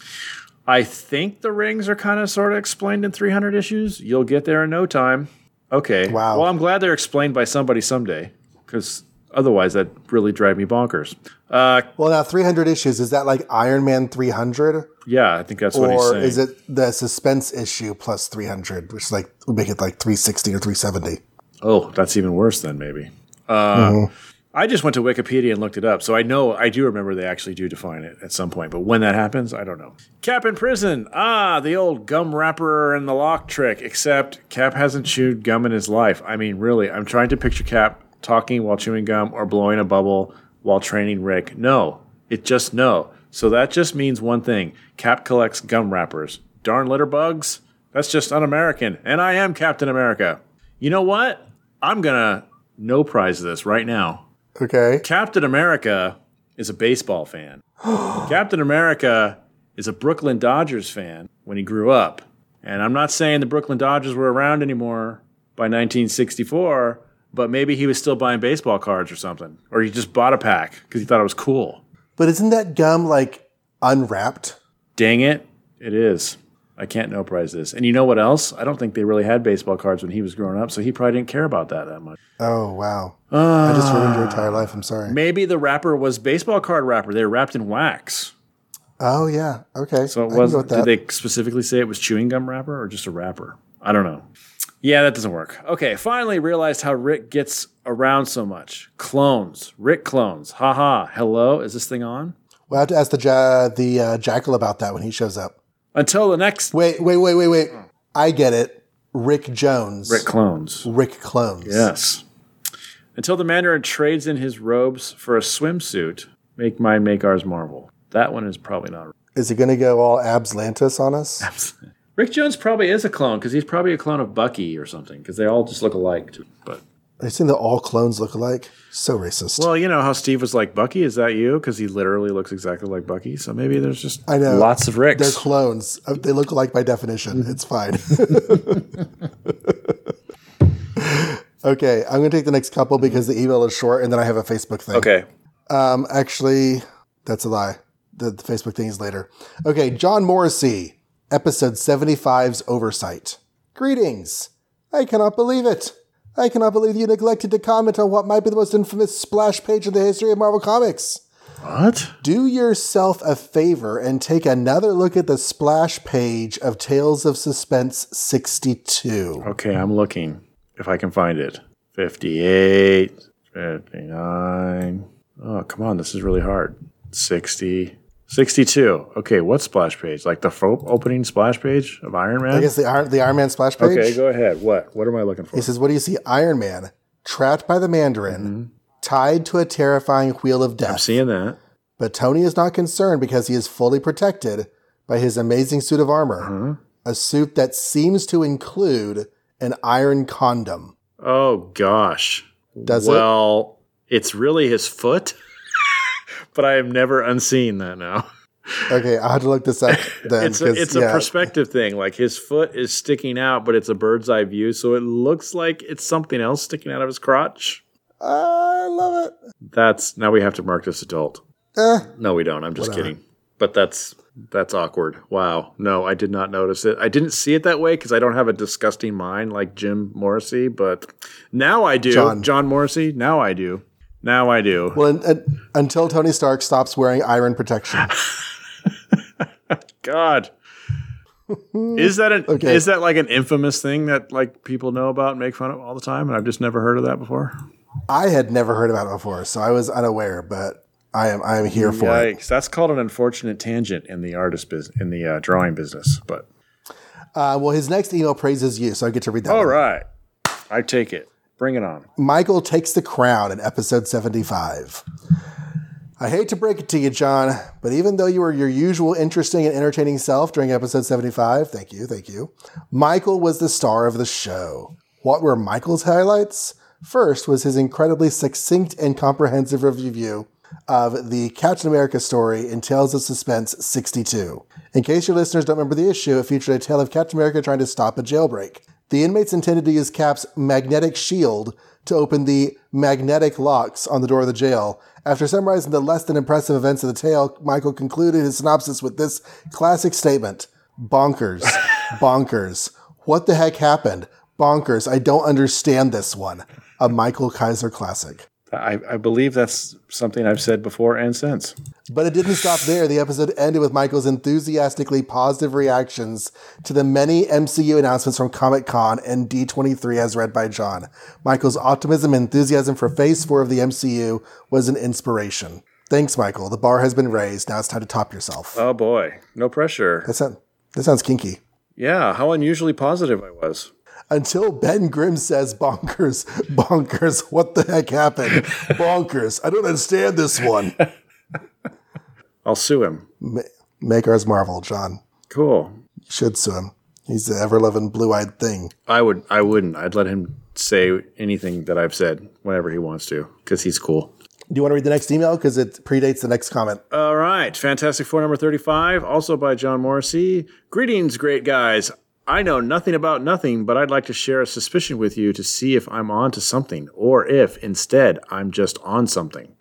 I think the rings are kind of sort of explained in 300 issues. You'll get there in no time. Okay. Wow. Well, I'm glad they're explained by somebody someday, because otherwise that really drive me bonkers. Uh, Well, now 300 issues is that like Iron Man 300, yeah, I think that's what he's saying. or is it the suspense issue plus 300, which like would make it like 360 or 370? Oh, that's even worse then, maybe. Uh, I just went to Wikipedia and looked it up, so I know I do remember they actually do define it at some point. But when that happens, I don't know. Cap in prison. Ah, the old gum wrapper and the lock trick. Except Cap hasn't chewed gum in his life. I mean, really, I'm trying to picture Cap talking while chewing gum or blowing a bubble while training Rick? No. It just no. So that just means one thing Cap collects gum wrappers. Darn litter bugs? That's just un American. And I am Captain America. You know what? I'm going to no prize this right now. Okay. Captain America is a baseball fan. Captain America is a Brooklyn Dodgers fan when he grew up. And I'm not saying the Brooklyn Dodgers were around anymore by 1964, but maybe he was still buying baseball cards or something. Or he just bought a pack because he thought it was cool. But isn't that gum like unwrapped? Dang it, it is. I can't no prize this. And you know what else? I don't think they really had baseball cards when he was growing up, so he probably didn't care about that that much. Oh, wow. I just ruined your entire life. I'm sorry. Maybe the wrapper was baseball card wrapper. They were wrapped in wax. Oh, yeah. Okay. So it I can go wasn't. Did they specifically say it was chewing gum wrapper or just a wrapper? I don't know. Yeah, that doesn't work. Okay, finally realized how Rick gets around so much. Clones, Rick clones. Haha. Hello, is this thing on? We'll have to ask the, ja- the uh, jackal about that when he shows up. Until the next Wait, wait, wait, wait, wait. I get it. Rick Jones. Rick clones. Rick clones. Yes. Until the Mandarin trades in his robes for a swimsuit. Make mine, make ours marvel. That one is probably not. Is he going to go all Abslantis on us? Rick Jones probably is a clone because he's probably a clone of Bucky or something because they all just look alike. Too. But Are you saying that all clones look alike? So racist. well, you know how Steve was like Bucky. Is that you? Because he literally looks exactly like Bucky. So maybe there's just I know. lots of Ricks. They're clones. Uh, They look alike by definition. It's fine. okay, I'm going to take the next couple because the email is short, and then I have a Facebook thing. okay. Um, actually, that's a lie. The, the Facebook thing is later. Okay, John Morrissey, episode 75's Oversight. Greetings. I cannot believe it. I cannot believe you neglected to comment on what might be the most infamous splash page in the history of Marvel Comics. What? Do yourself a favor and take another look at the splash page of Tales of Suspense 62. Okay, I'm looking if I can find it. 58, 59. Oh, come on. This is really hard. 60, 62. Okay, what splash page? Like the fo- opening splash page of Iron Man? I guess the Iron, the Iron Man splash page. okay, go ahead. What? What am I looking for? He says, What do you see? Iron Man trapped by the Mandarin, mm-hmm. tied to a terrifying wheel of death. I'm seeing that. But Tony is not concerned because he is fully protected by his amazing suit of armor, uh-huh. a suit that seems to include an iron condom. Oh, gosh. Does it? well, it's really his foot, but I am never unseeing that now. Okay, I'll have to look this up then. It's a, it's a perspective thing. Like his foot is sticking out, but it's a bird's eye view, so it looks like it's something else sticking out of his crotch. I love it. That's now we have to mark this adult. Eh, No, we don't. I'm just kidding. But that's that's awkward. Wow. No, I did not notice it. I didn't see it that way because I don't have a disgusting mind like Jim Morrissey. But now I do. John. John Morrissey. Now I do. Now I do. well, un- un- until Tony Stark stops wearing iron protection. God. Is that an Okay. is that like an infamous thing that like people know about and make fun of all the time? And I've just never heard of that before. I had never heard about it before, so I was unaware, but I am I am here for it. Yikes! That's called an unfortunate tangent in the artist business, in the uh, drawing business. But Uh, well, his next email praises you, so I get to read that. all one. right, I take it. Bring it on. Michael takes the crown in episode 75. I hate to break it to you, John, but even though you were your usual interesting and entertaining self during episode 75, thank you, thank you, Michael was the star of the show. What were Michael's highlights? First was his incredibly succinct and comprehensive review of the Captain America story in Tales of Suspense 62. In case your listeners don't remember the issue, it featured a tale of Captain America trying to stop a jailbreak. The inmates intended to use Cap's magnetic shield to open the magnetic locks on the door of the jail. After summarizing the less than impressive events of the tale, Michael concluded his synopsis with this classic statement Bonkers. Bonkers. What the heck happened? Bonkers. I don't understand this one. A Michael Kaiser classic. I, I believe that's something I've said before and since. But it didn't stop there. The episode ended with Michael's enthusiastically positive reactions to the many MCU announcements from Comic Con and D23 as read by John. Michael's optimism and enthusiasm for Phase 4 of the MCU was an inspiration. Thanks, Michael. The bar has been raised. Now it's time to top yourself. Oh boy, no pressure. That, sound, that sounds kinky. Yeah, how unusually positive I was. Until Ben Grimm says bonkers, bonkers. What the heck happened? Bonkers. I don't understand this one. I'll sue him. Ma- Make ours Marvel, John. Cool. You should sue him. He's the ever loving blue eyed thing. I would. I wouldn't. I'd let him say anything that I've said whenever he wants to because he's cool. Do you want to read the next email? Because it predates the next comment. All right. Fantastic Four number 35, also by John Morrissey. Greetings, great guys. I know nothing about nothing, but I'd like to share a suspicion with you to see if I'm on to something, or if instead I'm just on something.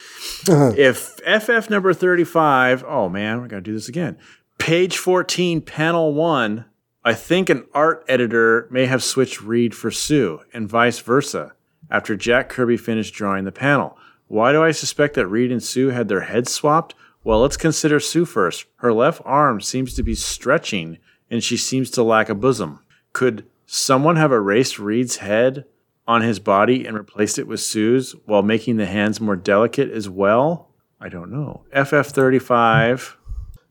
Uh-huh. if FF number 35, oh man, we're going to do this again. Page 14, panel 1, I think an art editor may have switched Reed for Sue, and vice versa, after Jack Kirby finished drawing the panel. Why do I suspect that Reed and Sue had their heads swapped? Well, let's consider Sue first. Her left arm seems to be stretching, and she seems to lack a bosom. Could someone have erased Reed's head on his body and replaced it with Sue's while making the hands more delicate as well? I don't know. FF35,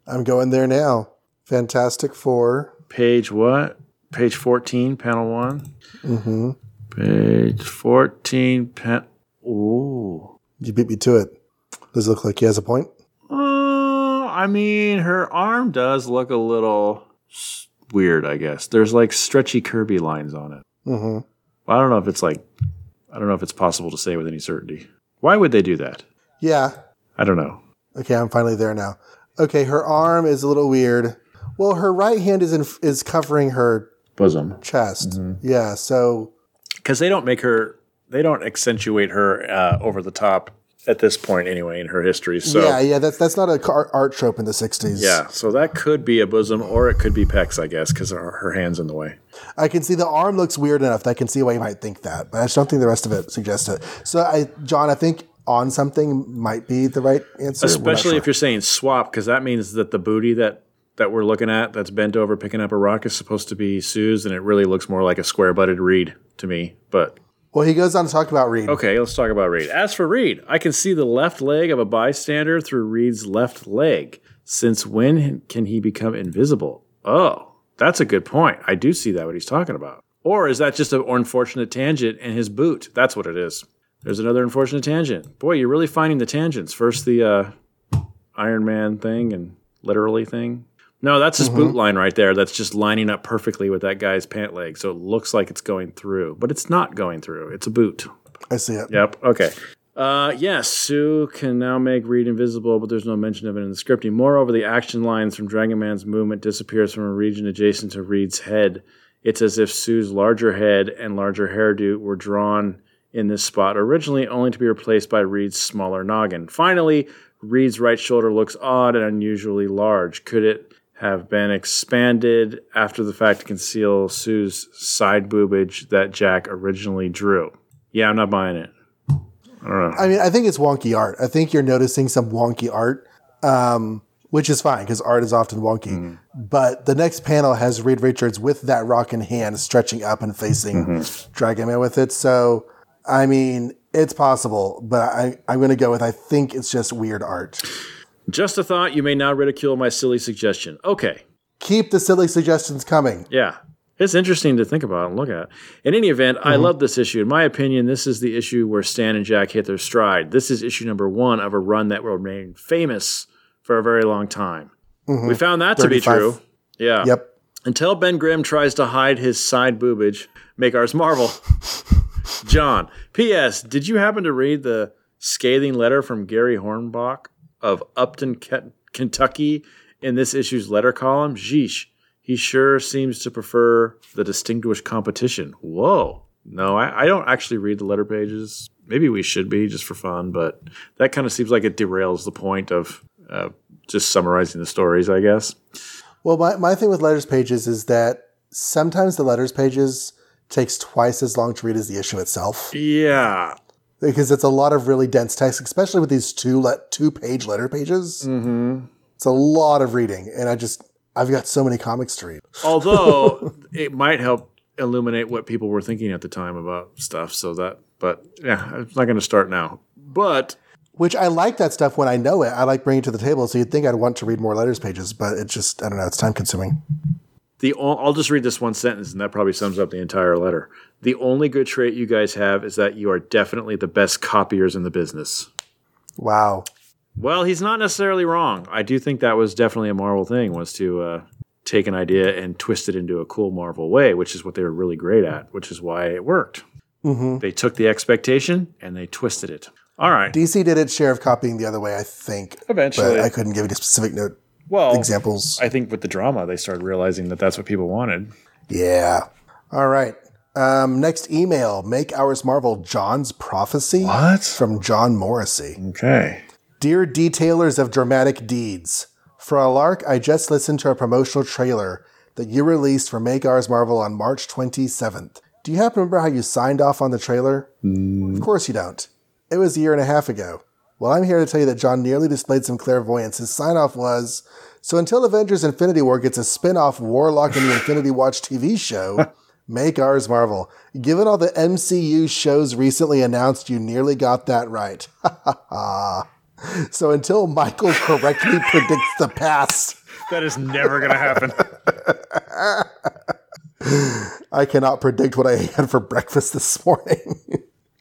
I'm going there now. Fantastic Four. page what? Page 14, panel one? Mm-hmm. Page 14, pen. Ooh. You beat me to it. Does it look like he has a point? Uh, I mean, her arm does look a little weird, I guess. There's like stretchy Kirby lines on it. Mm-hmm. I don't know if it's like, I don't know if it's possible to say with any certainty. Why would they do that? Yeah. I don't know. Okay, I'm finally there now. Okay, her arm is a little weird. Well, her right hand is in, is covering her Bosom. chest. Mm-hmm. Yeah, so Because they don't make her, they don't accentuate her uh, over the top at this point anyway in her history. So yeah, yeah, that's that's not a art trope in the '60s. Yeah, so that could be a bosom or it could be pecs, I guess, because her, her hand's in the way. I can see the arm looks weird enough that I can see why you might think that, but I just don't think the rest of it suggests it. So, I, John, I think on something might be the right answer. Especially sure. if you're saying swap, because that means that the booty that that we're looking at that's bent over picking up a rock is supposed to be Sue's, and it really looks more like a square butted Reed to me. But Well, he goes on to talk about Reed. okay, let's talk about Reed. As for Reed, I can see the left leg of a bystander through Reed's left leg. Since when can he become invisible? Oh, that's a good point. I do see that what he's talking about. Or is that just an unfortunate tangent in his boot? That's what it is. There's another unfortunate tangent. Boy, you're really finding the tangents. First the uh, Iron Man thing and literally thing. No, that's his boot line right there. That's just lining up perfectly with that guy's pant leg. So it looks like it's going through, but it's not going through. It's a boot. I see it. Yep. Okay. Uh, yes, Sue can now make Reed invisible, but there's no mention of it in the scripting. Moreover, the action lines from Dragon Man's movement disappears from a region adjacent to Reed's head. It's as if Sue's larger head and larger hairdo were drawn in this spot originally, only to be replaced by Reed's smaller noggin. Finally, Reed's right shoulder looks odd and unusually large. Could it have been expanded after the fact to conceal Sue's side boobage that Jack originally drew? Yeah, I'm not buying it. I don't know. I mean, I think it's wonky art. I think you're noticing some wonky art, um, which is fine because art is often wonky. Mm-hmm. But the next panel has Reed Richards with that rock in hand, stretching up and facing Mm-hmm. Dragon Man with it. So, I mean, it's possible, but I, I'm going to go with I think it's just weird art. Just a thought. You may now ridicule my silly suggestion. Okay. Keep the silly suggestions coming. Yeah. It's interesting to think about and look at. In any event, I mm-hmm. love this issue. In my opinion, this is the issue where Stan and Jack hit their stride. This is issue number one of a run that will remain famous for a very long time. Mm-hmm. We found that to be true. Yeah. Yep. Until Ben Grimm tries to hide his side boobage, make ours Marvel. John, P.S. Did you happen to read the scathing letter from Gary Hornbach of Upton, Kentucky, in this issue's letter column? Jeesh, he sure seems to prefer the distinguished competition. Whoa. No, I, I don't actually read the letter pages. Maybe we should be just for fun, but that kind of seems like it derails the point of uh, just summarizing the stories, I guess. Well, my, my thing with letters pages is that sometimes the letters pages takes twice as long to read as the issue itself Yeah, because it's a lot of really dense text, especially with these two let two page letter pages. Mm-hmm. It's a lot of reading, and I just I've got so many comics to read. Although it might help illuminate what people were thinking at the time about stuff. So that, but yeah, it's not going to start now. But Which I like that stuff when I know it. I like bringing it to the table, so you'd think I'd want to read more letters pages, but it just I don't know. It's time consuming. The o- I'll just read this one sentence, and that probably sums up the entire letter. The only good trait you guys have is that you are definitely the best copiers in the business. Wow. Well, he's not necessarily wrong. I do think that was definitely a Marvel thing was to uh, take an idea and twist it into a cool Marvel way, which is what they were really great at, which is why it worked. hmm They took the expectation and they twisted it. All right. DC did its share of copying the other way, I think. Eventually. But I couldn't give you a specific note well, examples. I think with the drama, they started realizing that that's what people wanted. yeah. All right. Um, next email Make Ours Marvel John's Prophecy What? from John Morrissey. Okay. Dear detailers of dramatic deeds, for a lark, I just listened to a promotional trailer that you released for Make Ours Marvel on March 27th. Do you happen to remember how you signed off on the trailer? Of course you don't. It was a year and a half ago. Well, I'm here to tell you that John nearly displayed some clairvoyance. His sign off was So until Avengers Infinity War gets a spin off Warlock in the Infinity Watch TV show, make ours Marvel. Given all the MCU shows recently announced, you nearly got that right. so until Michael correctly predicts the past, That is never going to happen. I cannot predict what I had for breakfast this morning.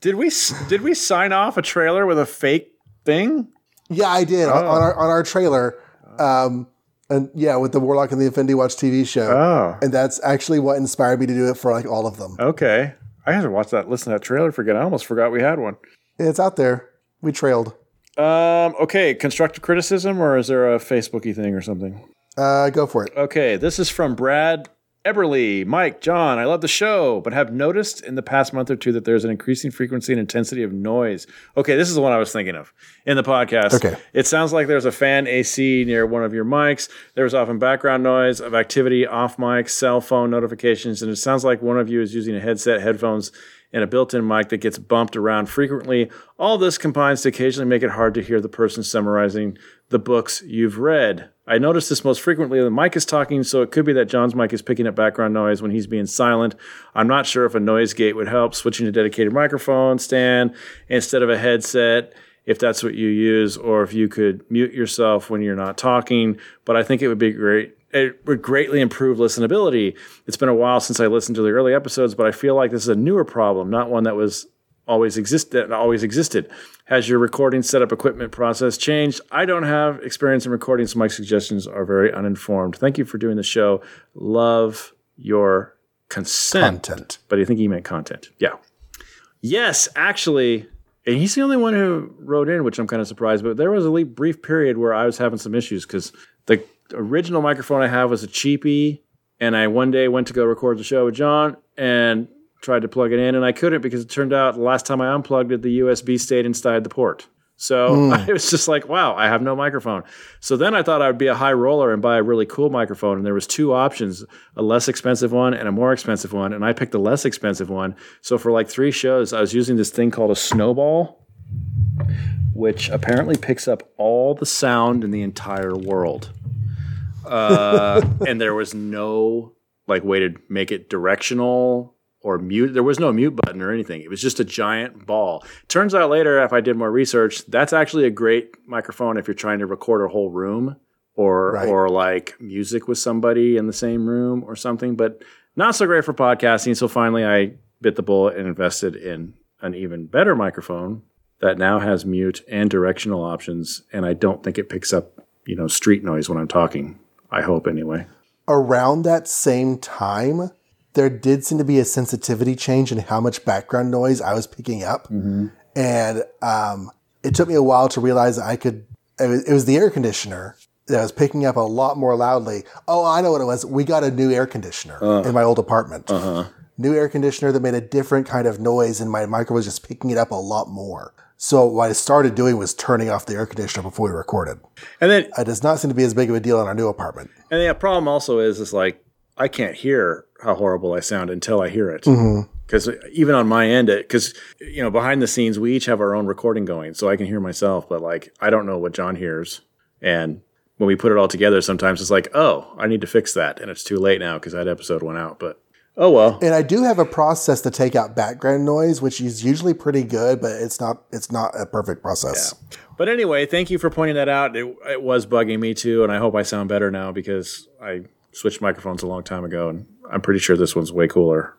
did we did we sign off a trailer with a fake thing? yeah, I did on, on our on our trailer. Um, and yeah, with the Warlock and the Infinity Watch TV show. Oh. And that's actually what inspired me to do it for like all of them. Okay. I had to watch that, listen to that trailer. Forget, I almost forgot we had one. It's out there. We trailed. Um, okay, constructive criticism, or is there a Facebooky thing or something? Uh, go for it. Okay, this is from Brad Eberly. Mike, John, I love the show, but have noticed in the past month or two that there's an increasing frequency and intensity of noise. Okay, this is the one I was thinking of in the podcast. Okay. It sounds like there's a fan AC near one of your mics. There's often background noise of activity off mic, cell phone notifications, and it sounds like one of you is using a headset, headphones, and a built-in mic that gets bumped around frequently. All this combines to occasionally make it hard to hear the person summarizing the books you've read. I notice this most frequently when the mic is talking, so it could be that John's mic is picking up background noise when he's being silent. I'm not sure if a noise gate would help, switching to dedicated microphone stand instead of a headset if that's what you use, or if you could mute yourself when you're not talking. But I think it would be great. It would greatly improve listenability. It's been a while since I listened to the early episodes, but I feel like this is a newer problem, not one that was always exist that always existed. Has your recording setup equipment process changed? I don't have experience in recording, so my suggestions are very uninformed. Thank you for doing the show. Love your consent. Content. But I think he meant content. Yeah. Yes, actually, and he's the only one who wrote in, which I'm kind of surprised. But there was a brief period where I was having some issues because the original microphone I have was a cheapie, and I one day went to go record the show with John and tried to plug it in, and I couldn't because it turned out the last time I unplugged it, the USB stayed inside the port. So I was just like, wow, I have no microphone. So then I thought I'd be a high roller and buy a really cool microphone. And there was two options, a less expensive one and a more expensive one. And I picked the less expensive one. So for like three shows, I was using this thing called a snowball, which apparently picks up all the sound in the entire world. Uh, and there was no like way to make it directional or mute. There was no mute button or anything. It was just a giant ball. Turns out later, if I did more research, that's actually a great microphone if you're trying to record a whole room or Right. or like music with somebody in the same room or something. But not so great for podcasting. So finally, I bit the bullet and invested in an even better microphone that now has mute and directional options. And I don't think it picks up you know street noise when I'm talking. I hope anyway. Around that same time, there did seem to be a sensitivity change in how much background noise I was picking up. Mm-hmm. And um, it took me a while to realize I could, it was, it was the air conditioner that was picking up a lot more loudly. Oh, I know what it was. We got a new air conditioner uh. in my old apartment. Uh-huh. New air conditioner that made a different kind of noise, and my micro was just picking it up a lot more. So what I started doing was turning off the air conditioner before we recorded. And then It does not seem to be as big of a deal in our new apartment. And the problem also is, is like I can't hear how horrible I sound until I hear it. Mm-hmm. Because even on my end, because you know, behind the scenes, we each have our own recording going, so I can hear myself, but like I don't know what John hears. And when we put it all together, sometimes it's like, oh, I need to fix that, and it's too late now because that episode went out. But oh well. And I do have a process to take out background noise, which is usually pretty good, but it's not it's not a perfect process. But anyway, thank you for pointing that out. It, it was bugging me too, and I hope I sound better now because I switched microphones a long time ago, and I'm pretty sure this one's way cooler.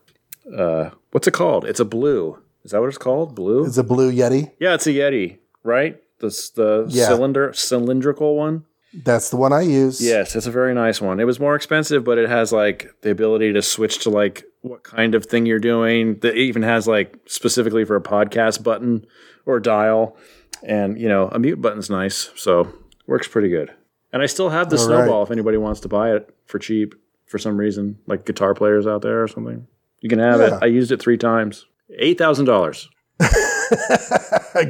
Uh, what's it called? It's a blue. Is that what it's called? Blue? It's a blue Yeti. yeah, it's a Yeti, right? This the Yeah. cylinder cylindrical one. That's the one I use. Yes, it's a very nice one. It was more expensive, but it has like the ability to switch to like what kind of thing you're doing. It even has like specifically for a podcast button or dial, and you know a mute button's nice, so works pretty good. And I still have the All snowball right. if anybody wants to buy it for cheap for some reason, like guitar players out there or something. You can have Yeah. it. I used it three times. Eight thousand dollars.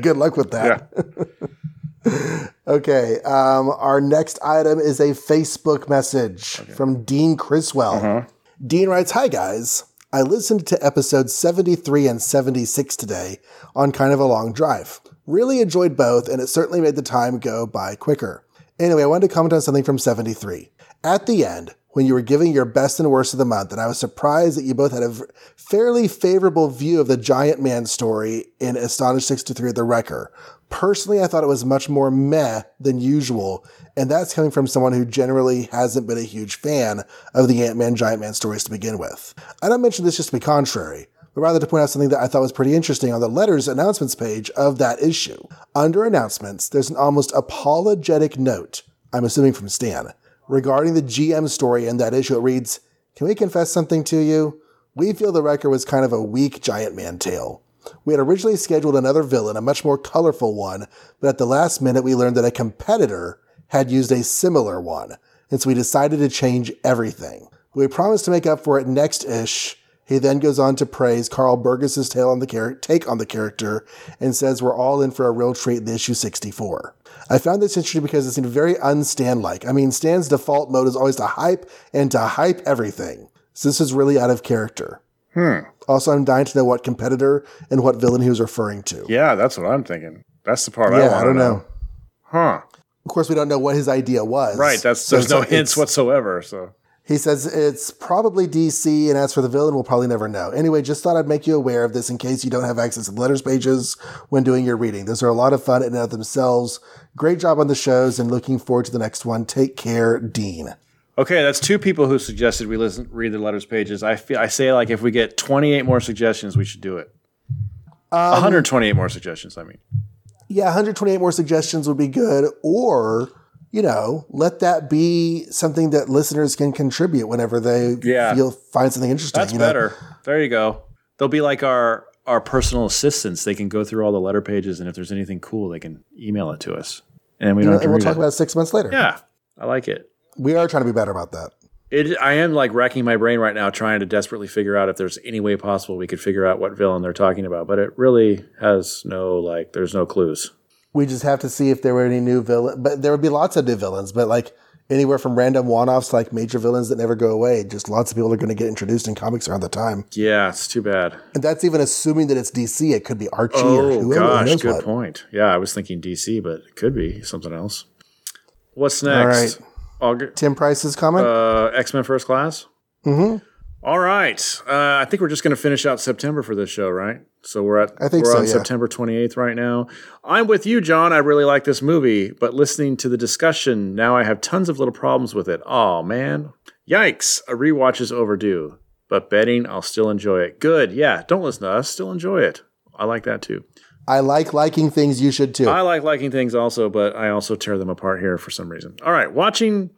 Good luck with that. Okay. Um, our next item is a Facebook message from Dean Criswell. Dean writes Hi, guys. I listened to episodes 73 and 76 today on kind of a long drive. Really enjoyed both, and it certainly made the time go by quicker. Anyway, I wanted to comment on something from 73. At the end, when you were giving your best and worst of the month, and I was surprised that you both had a fairly favorable view of the Giant Man story in Astonished 63 at the Wrecker. Personally, I thought it was much more meh than usual, and that's coming from someone who generally hasn't been a huge fan of the Ant Man Giant Man stories to begin with. I don't mention this just to be contrary, but rather to point out something that I thought was pretty interesting on the letters announcements page of that issue. Under announcements, there's an almost apologetic note, I'm assuming from Stan, regarding the GM story in that issue. It reads, Can we confess something to you? We feel the record was kind of a weak Giant Man tale. We had originally scheduled another villain, a much more colorful one, but at the last minute we learned that a competitor had used a similar one, and so we decided to change everything. We promised to make up for it next ish. He then goes on to praise Carl Burgos's tale on the char- take on the character and says we're all in for a real treat in issue 64. I found this interesting because it seemed very un-Stan-like. I mean, Stan's default mode is always to hype and to hype everything. So this is really out of character. Hmm. Also, I'm dying to know what competitor and what villain he was referring to. Yeah, that's what I'm thinking. That's the part I Yeah, want I don't know. know. Huh? Of course, we don't know what his idea was. Right. That's So there's no hints whatsoever. So He says it's probably DC, and as for the villain, we'll probably never know. Anyway, just thought I'd make you aware of this in case you don't have access to the letters pages when doing your reading. Those are a lot of fun in and of themselves. Great job on the shows, and looking forward to the next one. Take care, Dean. Okay, that's two people who suggested we listen, read the letters pages. I feel I say like if we get 28 more suggestions, we should do it. Um, 128 more suggestions. I mean, Yeah, 128 more suggestions would be good, or you know, let that be something that listeners can contribute whenever they Yeah. feel find something interesting. that's you know? better. There you go. They'll be like our our personal assistants. They can go through all the letter pages, and if there's anything cool, they can email it to us, and we don't. Know, have to and we'll talk it. about it six months later. yeah, I like it. We are trying to be better about that. It, I am like racking my brain right now, trying to desperately figure out if there's any way possible we could figure out what villain they're talking about. But it really has no like. There's no clues. We just have to see if there were any new villains. but there would be lots of new villains. But like anywhere from random one-offs to like major villains that never go away. Just lots of people are going to get introduced in comics around the time, Yeah, it's too bad. and that's even assuming that it's DC. It could be Archie or Oh whoever. who gosh, good what. point. Yeah, I was thinking DC, but it could be something else. What's next? right, Aug- Tim Price's comment. uh, X Men First Class. hmm All right. Uh, I think we're just going to finish out September for this show, right? So we're at I think we're so, on yeah. September 28th right now. I'm with you, John. I really like this movie, but listening to the discussion, now I have tons of little problems with it. Oh man. Yikes. A rewatch is overdue. But betting I'll still enjoy it. Good. Yeah, don't listen to us. Still enjoy it. I like that too. I like liking things. You should too. I like liking things also, but I also tear them apart here for some reason. All right, watching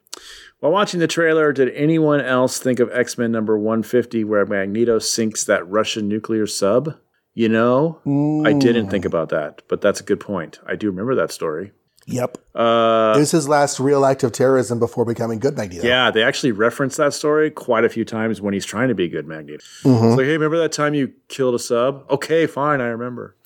while watching the trailer, did anyone else think of X Men number 150 where Magneto sinks that Russian nuclear sub? You know, I didn't think about that, but that's a good point. I do remember that story. Yep. Uh, it was his last real act of terrorism before becoming good Magneto. yeah, they actually reference that story quite a few times when he's trying to be good Magneto. Mhm. It's like, hey, remember that time you killed a sub? Okay, fine, I remember.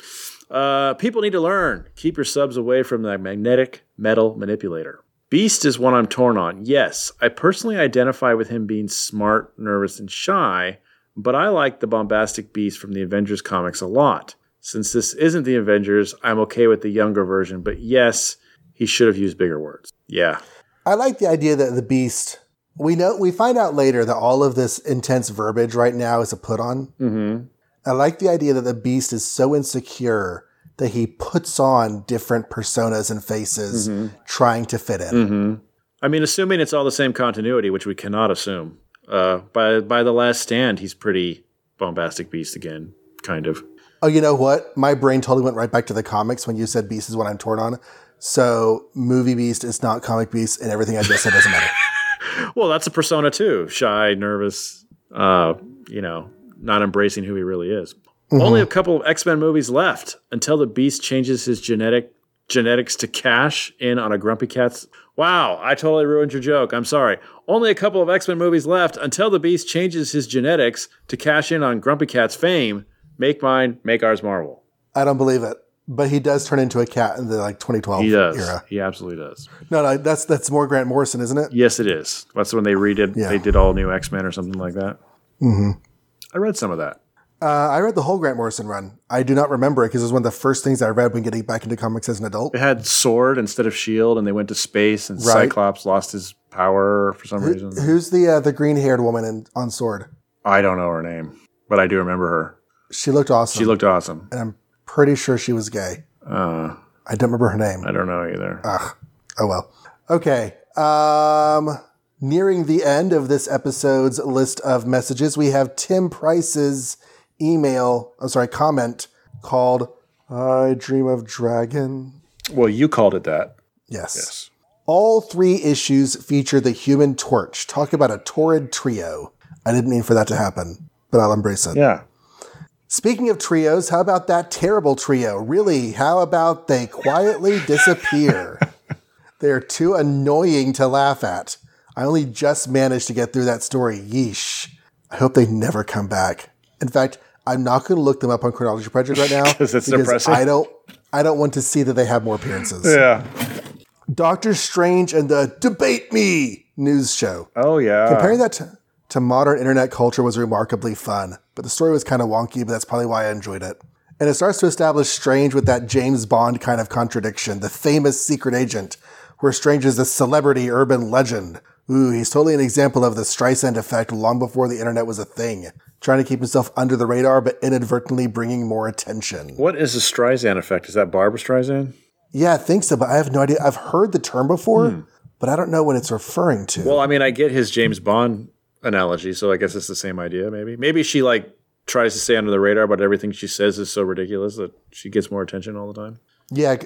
Uh, people need to learn. Keep your subs away from the magnetic metal manipulator. Beast is one I'm torn on. Yes, I personally identify with him being smart, nervous, and shy, but I like the bombastic Beast from the Avengers comics a lot. Since this isn't the Avengers, I'm okay with the younger version, but yes, he should have used bigger words. Yeah. I like the idea that the Beast. We know we find out later that all of this intense verbiage right now is a put on. Mm-hmm. I like the idea that the Beast is so insecure that he puts on different personas and faces trying to fit in. Mm-hmm. I mean, assuming it's all the same continuity, which we cannot assume. Uh, by by the last stand, he's pretty bombastic beast again, kind of. Oh, you know what? My brain totally went right back to the comics when you said Beast is what I'm torn on. So movie Beast is not comic Beast, and everything I just said doesn't matter. Well, that's a persona too. Shy, nervous, uh, you know, not embracing who he really is. Only a couple of X Men movies left until the Beast changes his genetic genetics to cash in on a Grumpy Cat's. Wow, I totally ruined your joke. I'm sorry. Only a couple of X Men movies left until the Beast changes his genetics to cash in on Grumpy Cat's fame. Make mine, make ours Marvel. I don't believe it. But he does turn into a cat in the like 2012 He does. era. He absolutely does. No, no, that's that's more Grant Morrison, isn't it? Yes, it is. That's when they redid. Yeah. They did all new X Men or something like that. Mm-hmm. I read some of that. Uh, I read the whole Grant Morrison run. I do not remember it because it was one of the first things I read when getting back into comics as an adult. It had Sword instead of Shield, and they went to space, and Right. Cyclops lost his power for some reason. Who's the uh, the green haired woman in, on Sword? I don't know her name, but I do remember her. She looked awesome. She looked awesome. and I'm pretty sure she was gay. Uh, I don't remember her name. I don't know either. Oh well. Okay. Um, nearing the end of this episode's list of messages, we have Tim Price's email. I'm sorry, comment called "I Dream of Dragon." well, you called it that. Yes. Yes. All three issues feature the Human Torch. Talk about a torrid trio. I didn't mean for that to happen, but I'll embrace it. Yeah. Speaking of trios, how about that terrible trio? Really, how about they quietly disappear? They're too annoying to laugh at. I only just managed to get through that story. Yeesh. I hope they never come back. In fact, I'm not going to look them up on Chronology Project right now 'Cause it's depressing. I don't. I don't want to see that they have more appearances. Yeah. Doctor Strange and the Debate Me news show. Oh yeah. Comparing that to, to modern internet culture was remarkably fun, but the story was kind of wonky, but that's probably why I enjoyed it. And it starts to establish Strange with that James Bond kind of contradiction, the famous secret agent, where Strange is a celebrity urban legend. Ooh, he's totally an example of the Streisand effect long before the internet was a thing. Trying to keep himself under the radar, but inadvertently bringing more attention. what is the Streisand effect? Is that Barbra Streisand? Yeah, I think so, but I have no idea. I've heard the term before, hmm. but I don't know what it's referring to. Well, I mean, I get his James Bond analogy, so I guess it's the same idea. Maybe. Maybe she like tries to stay under the radar, but everything she says is so ridiculous that she gets more attention all the time. Yeah,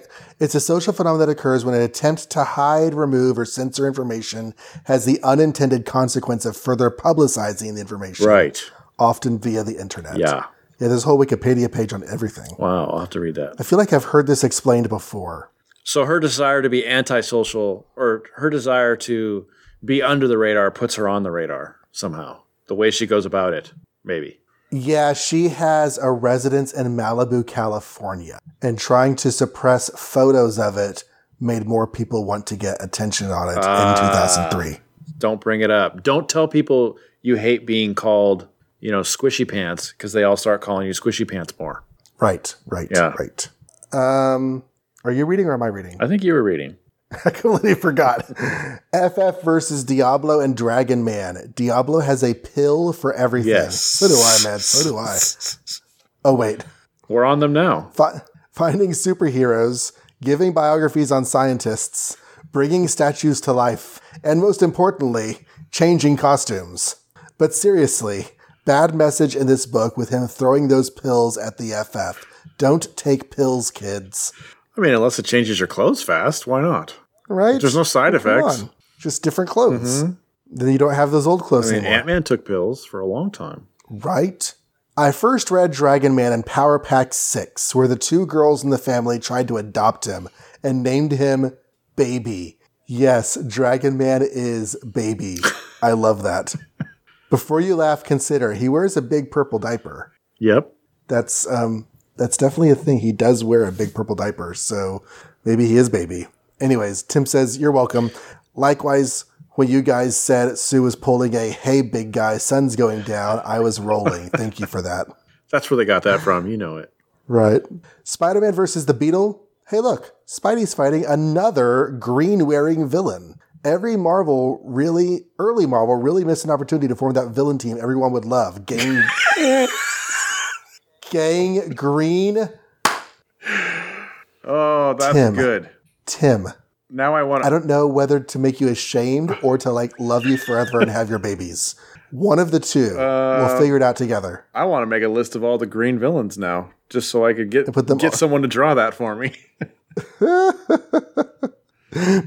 it's a social phenomenon that occurs when an attempt to hide, remove, or censor information has the unintended consequence of further publicizing the information, Right. often via the internet. Yeah. Yeah, there's a whole Wikipedia page on everything. Wow. I'll have to read that. I feel like I've heard this explained before. So her desire to be antisocial, or her desire to be under the radar, puts her on the radar somehow. The way she goes about it, maybe. Yeah, she has a residence in Malibu, California, and trying to suppress photos of it made more people want to get attention on it Ah. in 2003. Don't bring it up. Don't tell people you hate being called, you know, squishy pants because they all start calling you squishy pants more. Right, right, Yeah. right. Um, are you reading or am I reading? I think you were reading. I completely forgot. FF versus Diablo and Dragon Man. Diablo has a pill for everything. Yes. So do I, man. So do I. Oh, wait. We're on them now. Fi- finding superheroes, giving biographies on scientists, bringing statues to life, and most importantly, changing costumes. But seriously, bad message in this book with him throwing those pills at the FF. Don't take pills, kids. I mean, unless it changes your clothes fast, why not? Right? There's no side Come effects. on. Just different clothes. Then you don't have those old clothes I mean, anymore. Ant Man took pills for a long time. Right? I first read Dragon Man in Power Pack 6, where the two girls in the family tried to adopt him and named him Baby. Yes, Dragon Man is Baby. I love that. Before you laugh, consider he wears a big purple diaper. Yep. That's um that's definitely a thing. He does wear a big purple diaper, so maybe he is baby. Anyways, Tim says, You're welcome. Likewise, when you guys said Sue was pulling a hey big guy, sun's going down, I was rolling. Thank you for that. That's where they got that from. You know it. Right. Spider Man versus the Beetle. Hey, look, Spidey's fighting another green wearing villain. Every Marvel really, early Marvel, really missed an opportunity to form that villain team everyone would love. Gang. Gang Green. Oh, that's Tim. good. Tim. now I want I don't know whether to make you ashamed or to like love you forever and have your babies. One of the two. Uh, we'll figure it out together. I want to make a list of all the green villains now, just so I could get put them get all- someone to draw that for me.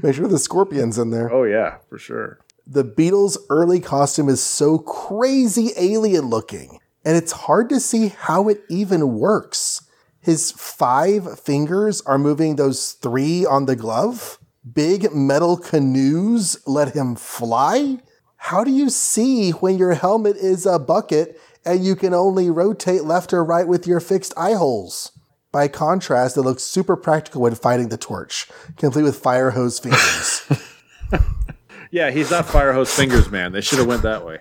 Make sure the scorpion's in there. oh yeah, for sure. The Beetle's early costume is so crazy alien looking, and it's hard to see how it even works. His five fingers are moving those three on the glove. Big metal canoes let him fly. How do you see when your helmet is a bucket and you can only rotate left or right with your fixed eye holes? By contrast, it looks super practical when fighting the torch, complete with fire hose fingers. Yeah, he's not fire hose fingers, man. They should have went that way.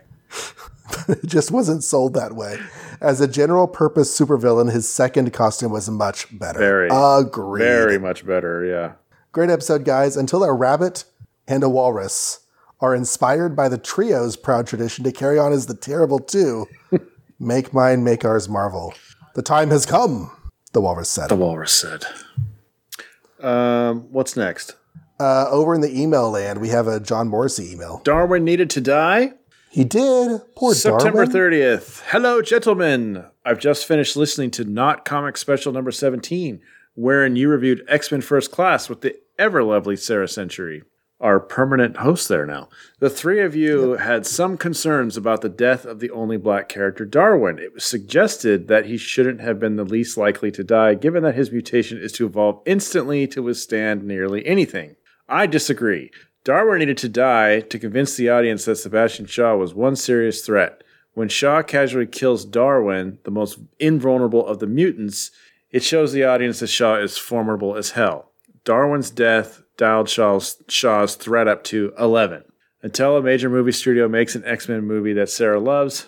It just wasn't sold that way. As a general purpose supervillain, his second costume was much better. Very, Agreed. Very much better. Yeah. Great episode, guys. Until a rabbit and a walrus are inspired by the trio's proud tradition to carry on as the terrible two, make mine, make ours marvel. The time has come, the walrus said. The walrus said. Um, what's next? Uh, over in the email land, we have a John Morrissey email. Darwin needed to die. He did. Poor September Darwin. 30th. Hello, gentlemen. I've just finished listening to Not Comic Special number 17, wherein you reviewed X Men First Class with the ever lovely Sarah Century, our permanent host there now. The three of you had some concerns about the death of the only black character, Darwin. It was suggested that he shouldn't have been the least likely to die, given that his mutation is to evolve instantly to withstand nearly anything. I disagree. Darwin needed to die to convince the audience that Sebastian Shaw was one serious threat. When Shaw casually kills Darwin, the most invulnerable of the mutants, it shows the audience that Shaw is formidable as hell. Darwin's death dialed Shaw's, Shaw's threat up to 11. Until a major movie studio makes an X Men movie that Sarah loves,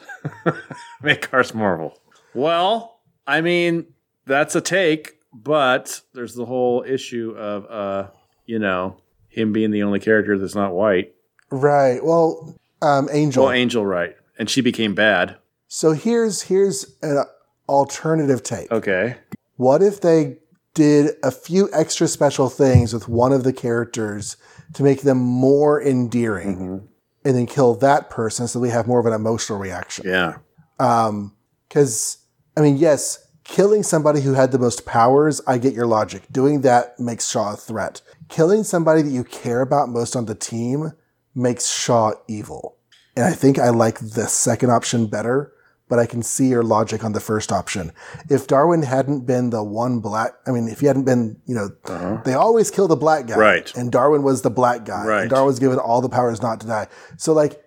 make ours Marvel. Well, I mean, that's a take, but there's the whole issue of, uh, you know, him being the only character that's not white. Right. Well, um, Angel. Well, Angel, right. And she became bad. so here's here's an alternative take. Okay. What if they did a few extra special things with one of the characters to make them more endearing Mm-hmm. and then kill that person so we have more of an emotional reaction? Yeah. Um, Because, I mean, yes, killing somebody who had the most powers, I get your logic. Doing that makes Shaw a threat. Killing somebody that you care about most on the team makes Shaw evil. And I think I like the second option better, but I can see your logic on the first option. If Darwin hadn't been the one black, I mean, if he hadn't been, you know, uh-huh. they always kill the black guy. Right. And Darwin was the black guy. Right. And Darwin was given all the powers not to die. So, like,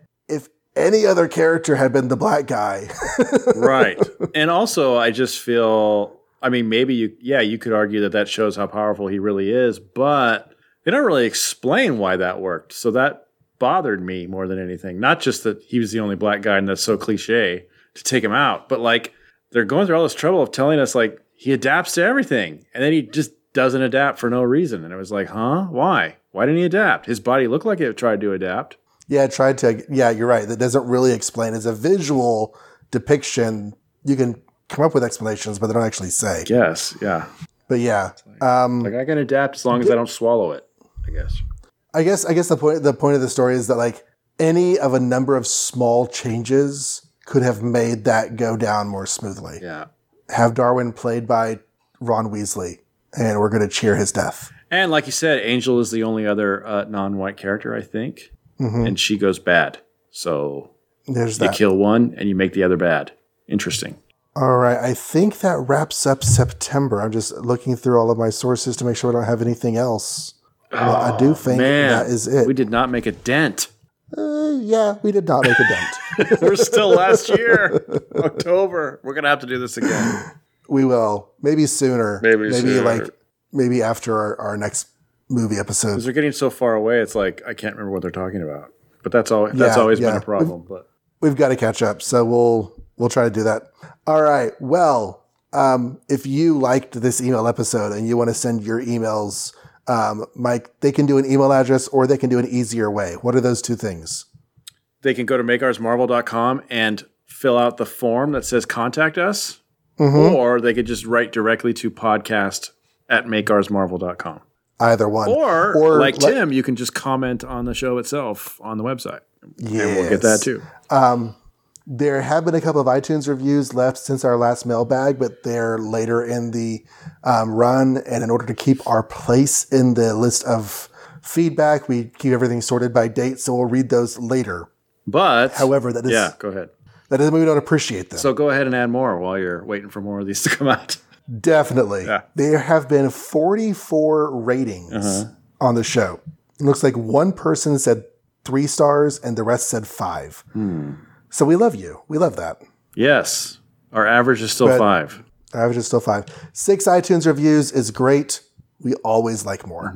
any other character had been the black guy, right. And also, I just feel, I mean, maybe you, yeah, you could argue that that shows how powerful he really is, but they don't really explain why that worked. So that bothered me more than anything. Not just that he was the only black guy and that's so cliche to take him out, but like they're going through all this trouble of telling us like he adapts to everything and then he just doesn't adapt for no reason. And it was like, huh? Why? Why didn't he adapt? His body looked like it tried to adapt. Yeah, I tried to. Yeah, you're right. That doesn't really explain. It's a visual depiction, you can come up with explanations, but they don't actually say. Yes. Yeah. But yeah, um, Like I can adapt as long as I don't swallow it, I guess. I guess I guess the point the point of the story is that like any of a number of small changes could have made that go down more smoothly. Yeah. Have Darwin played by Ron Weasley, and we're going to cheer his death. And like you said, Angel is the only other uh, non-white character, I think, and she goes bad. So There's you that. kill one and you make the other bad. Interesting. All right, I think that wraps up September. I'm just looking through all of my sources to make sure I don't have anything else. Well, I do think Man, that is it. We did not make a dent. Uh, yeah, we did not make a dent. We're still last year, October. We're gonna have to do this again. we will maybe sooner. Maybe sooner. like maybe after our, our next movie episode. Because they're getting so far away, it's like I can't remember what they're talking about. But that's all. That's Yeah, always yeah. been a problem. But We've got to catch up, so we'll we'll try to do that. All right. Well, um, if you liked this email episode and you want to send your emails, um, Mike, they can do an email address or they can do an easier way. What are those two things? they can go to makeoursmarvel.com and fill out the form that says contact us, or they could just write directly to podcast at makeoursmarvel.com. either one. Or, like let- Tim, you can just comment on the show itself on the website. yes. And we'll get that too. There have been a couple of iTunes reviews left since our last mailbag, but they're later in the um, run. And in order to keep our place in the list of feedback, we keep everything sorted by date. So we'll read those later. But However, that is yeah, go ahead. that doesn't mean we don't appreciate them. So go ahead and add more while you're waiting for more of these to come out. Definitely. Yeah. There have been 44 ratings Uh-huh. on the show. It looks like one person said three stars and the rest said five. Hmm. So we love you. We love that. Yes, our average is still But- five. Our average is still five. Six iTunes reviews is great. We always like more.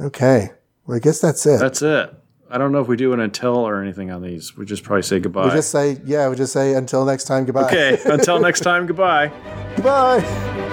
Okay. Well, I guess that's it. Mm-hmm. That's it. I don't know if we do an until or anything on these. We just probably say goodbye. we just say, yeah, we just say until next time, goodbye. okay, until next time, goodbye. Goodbye.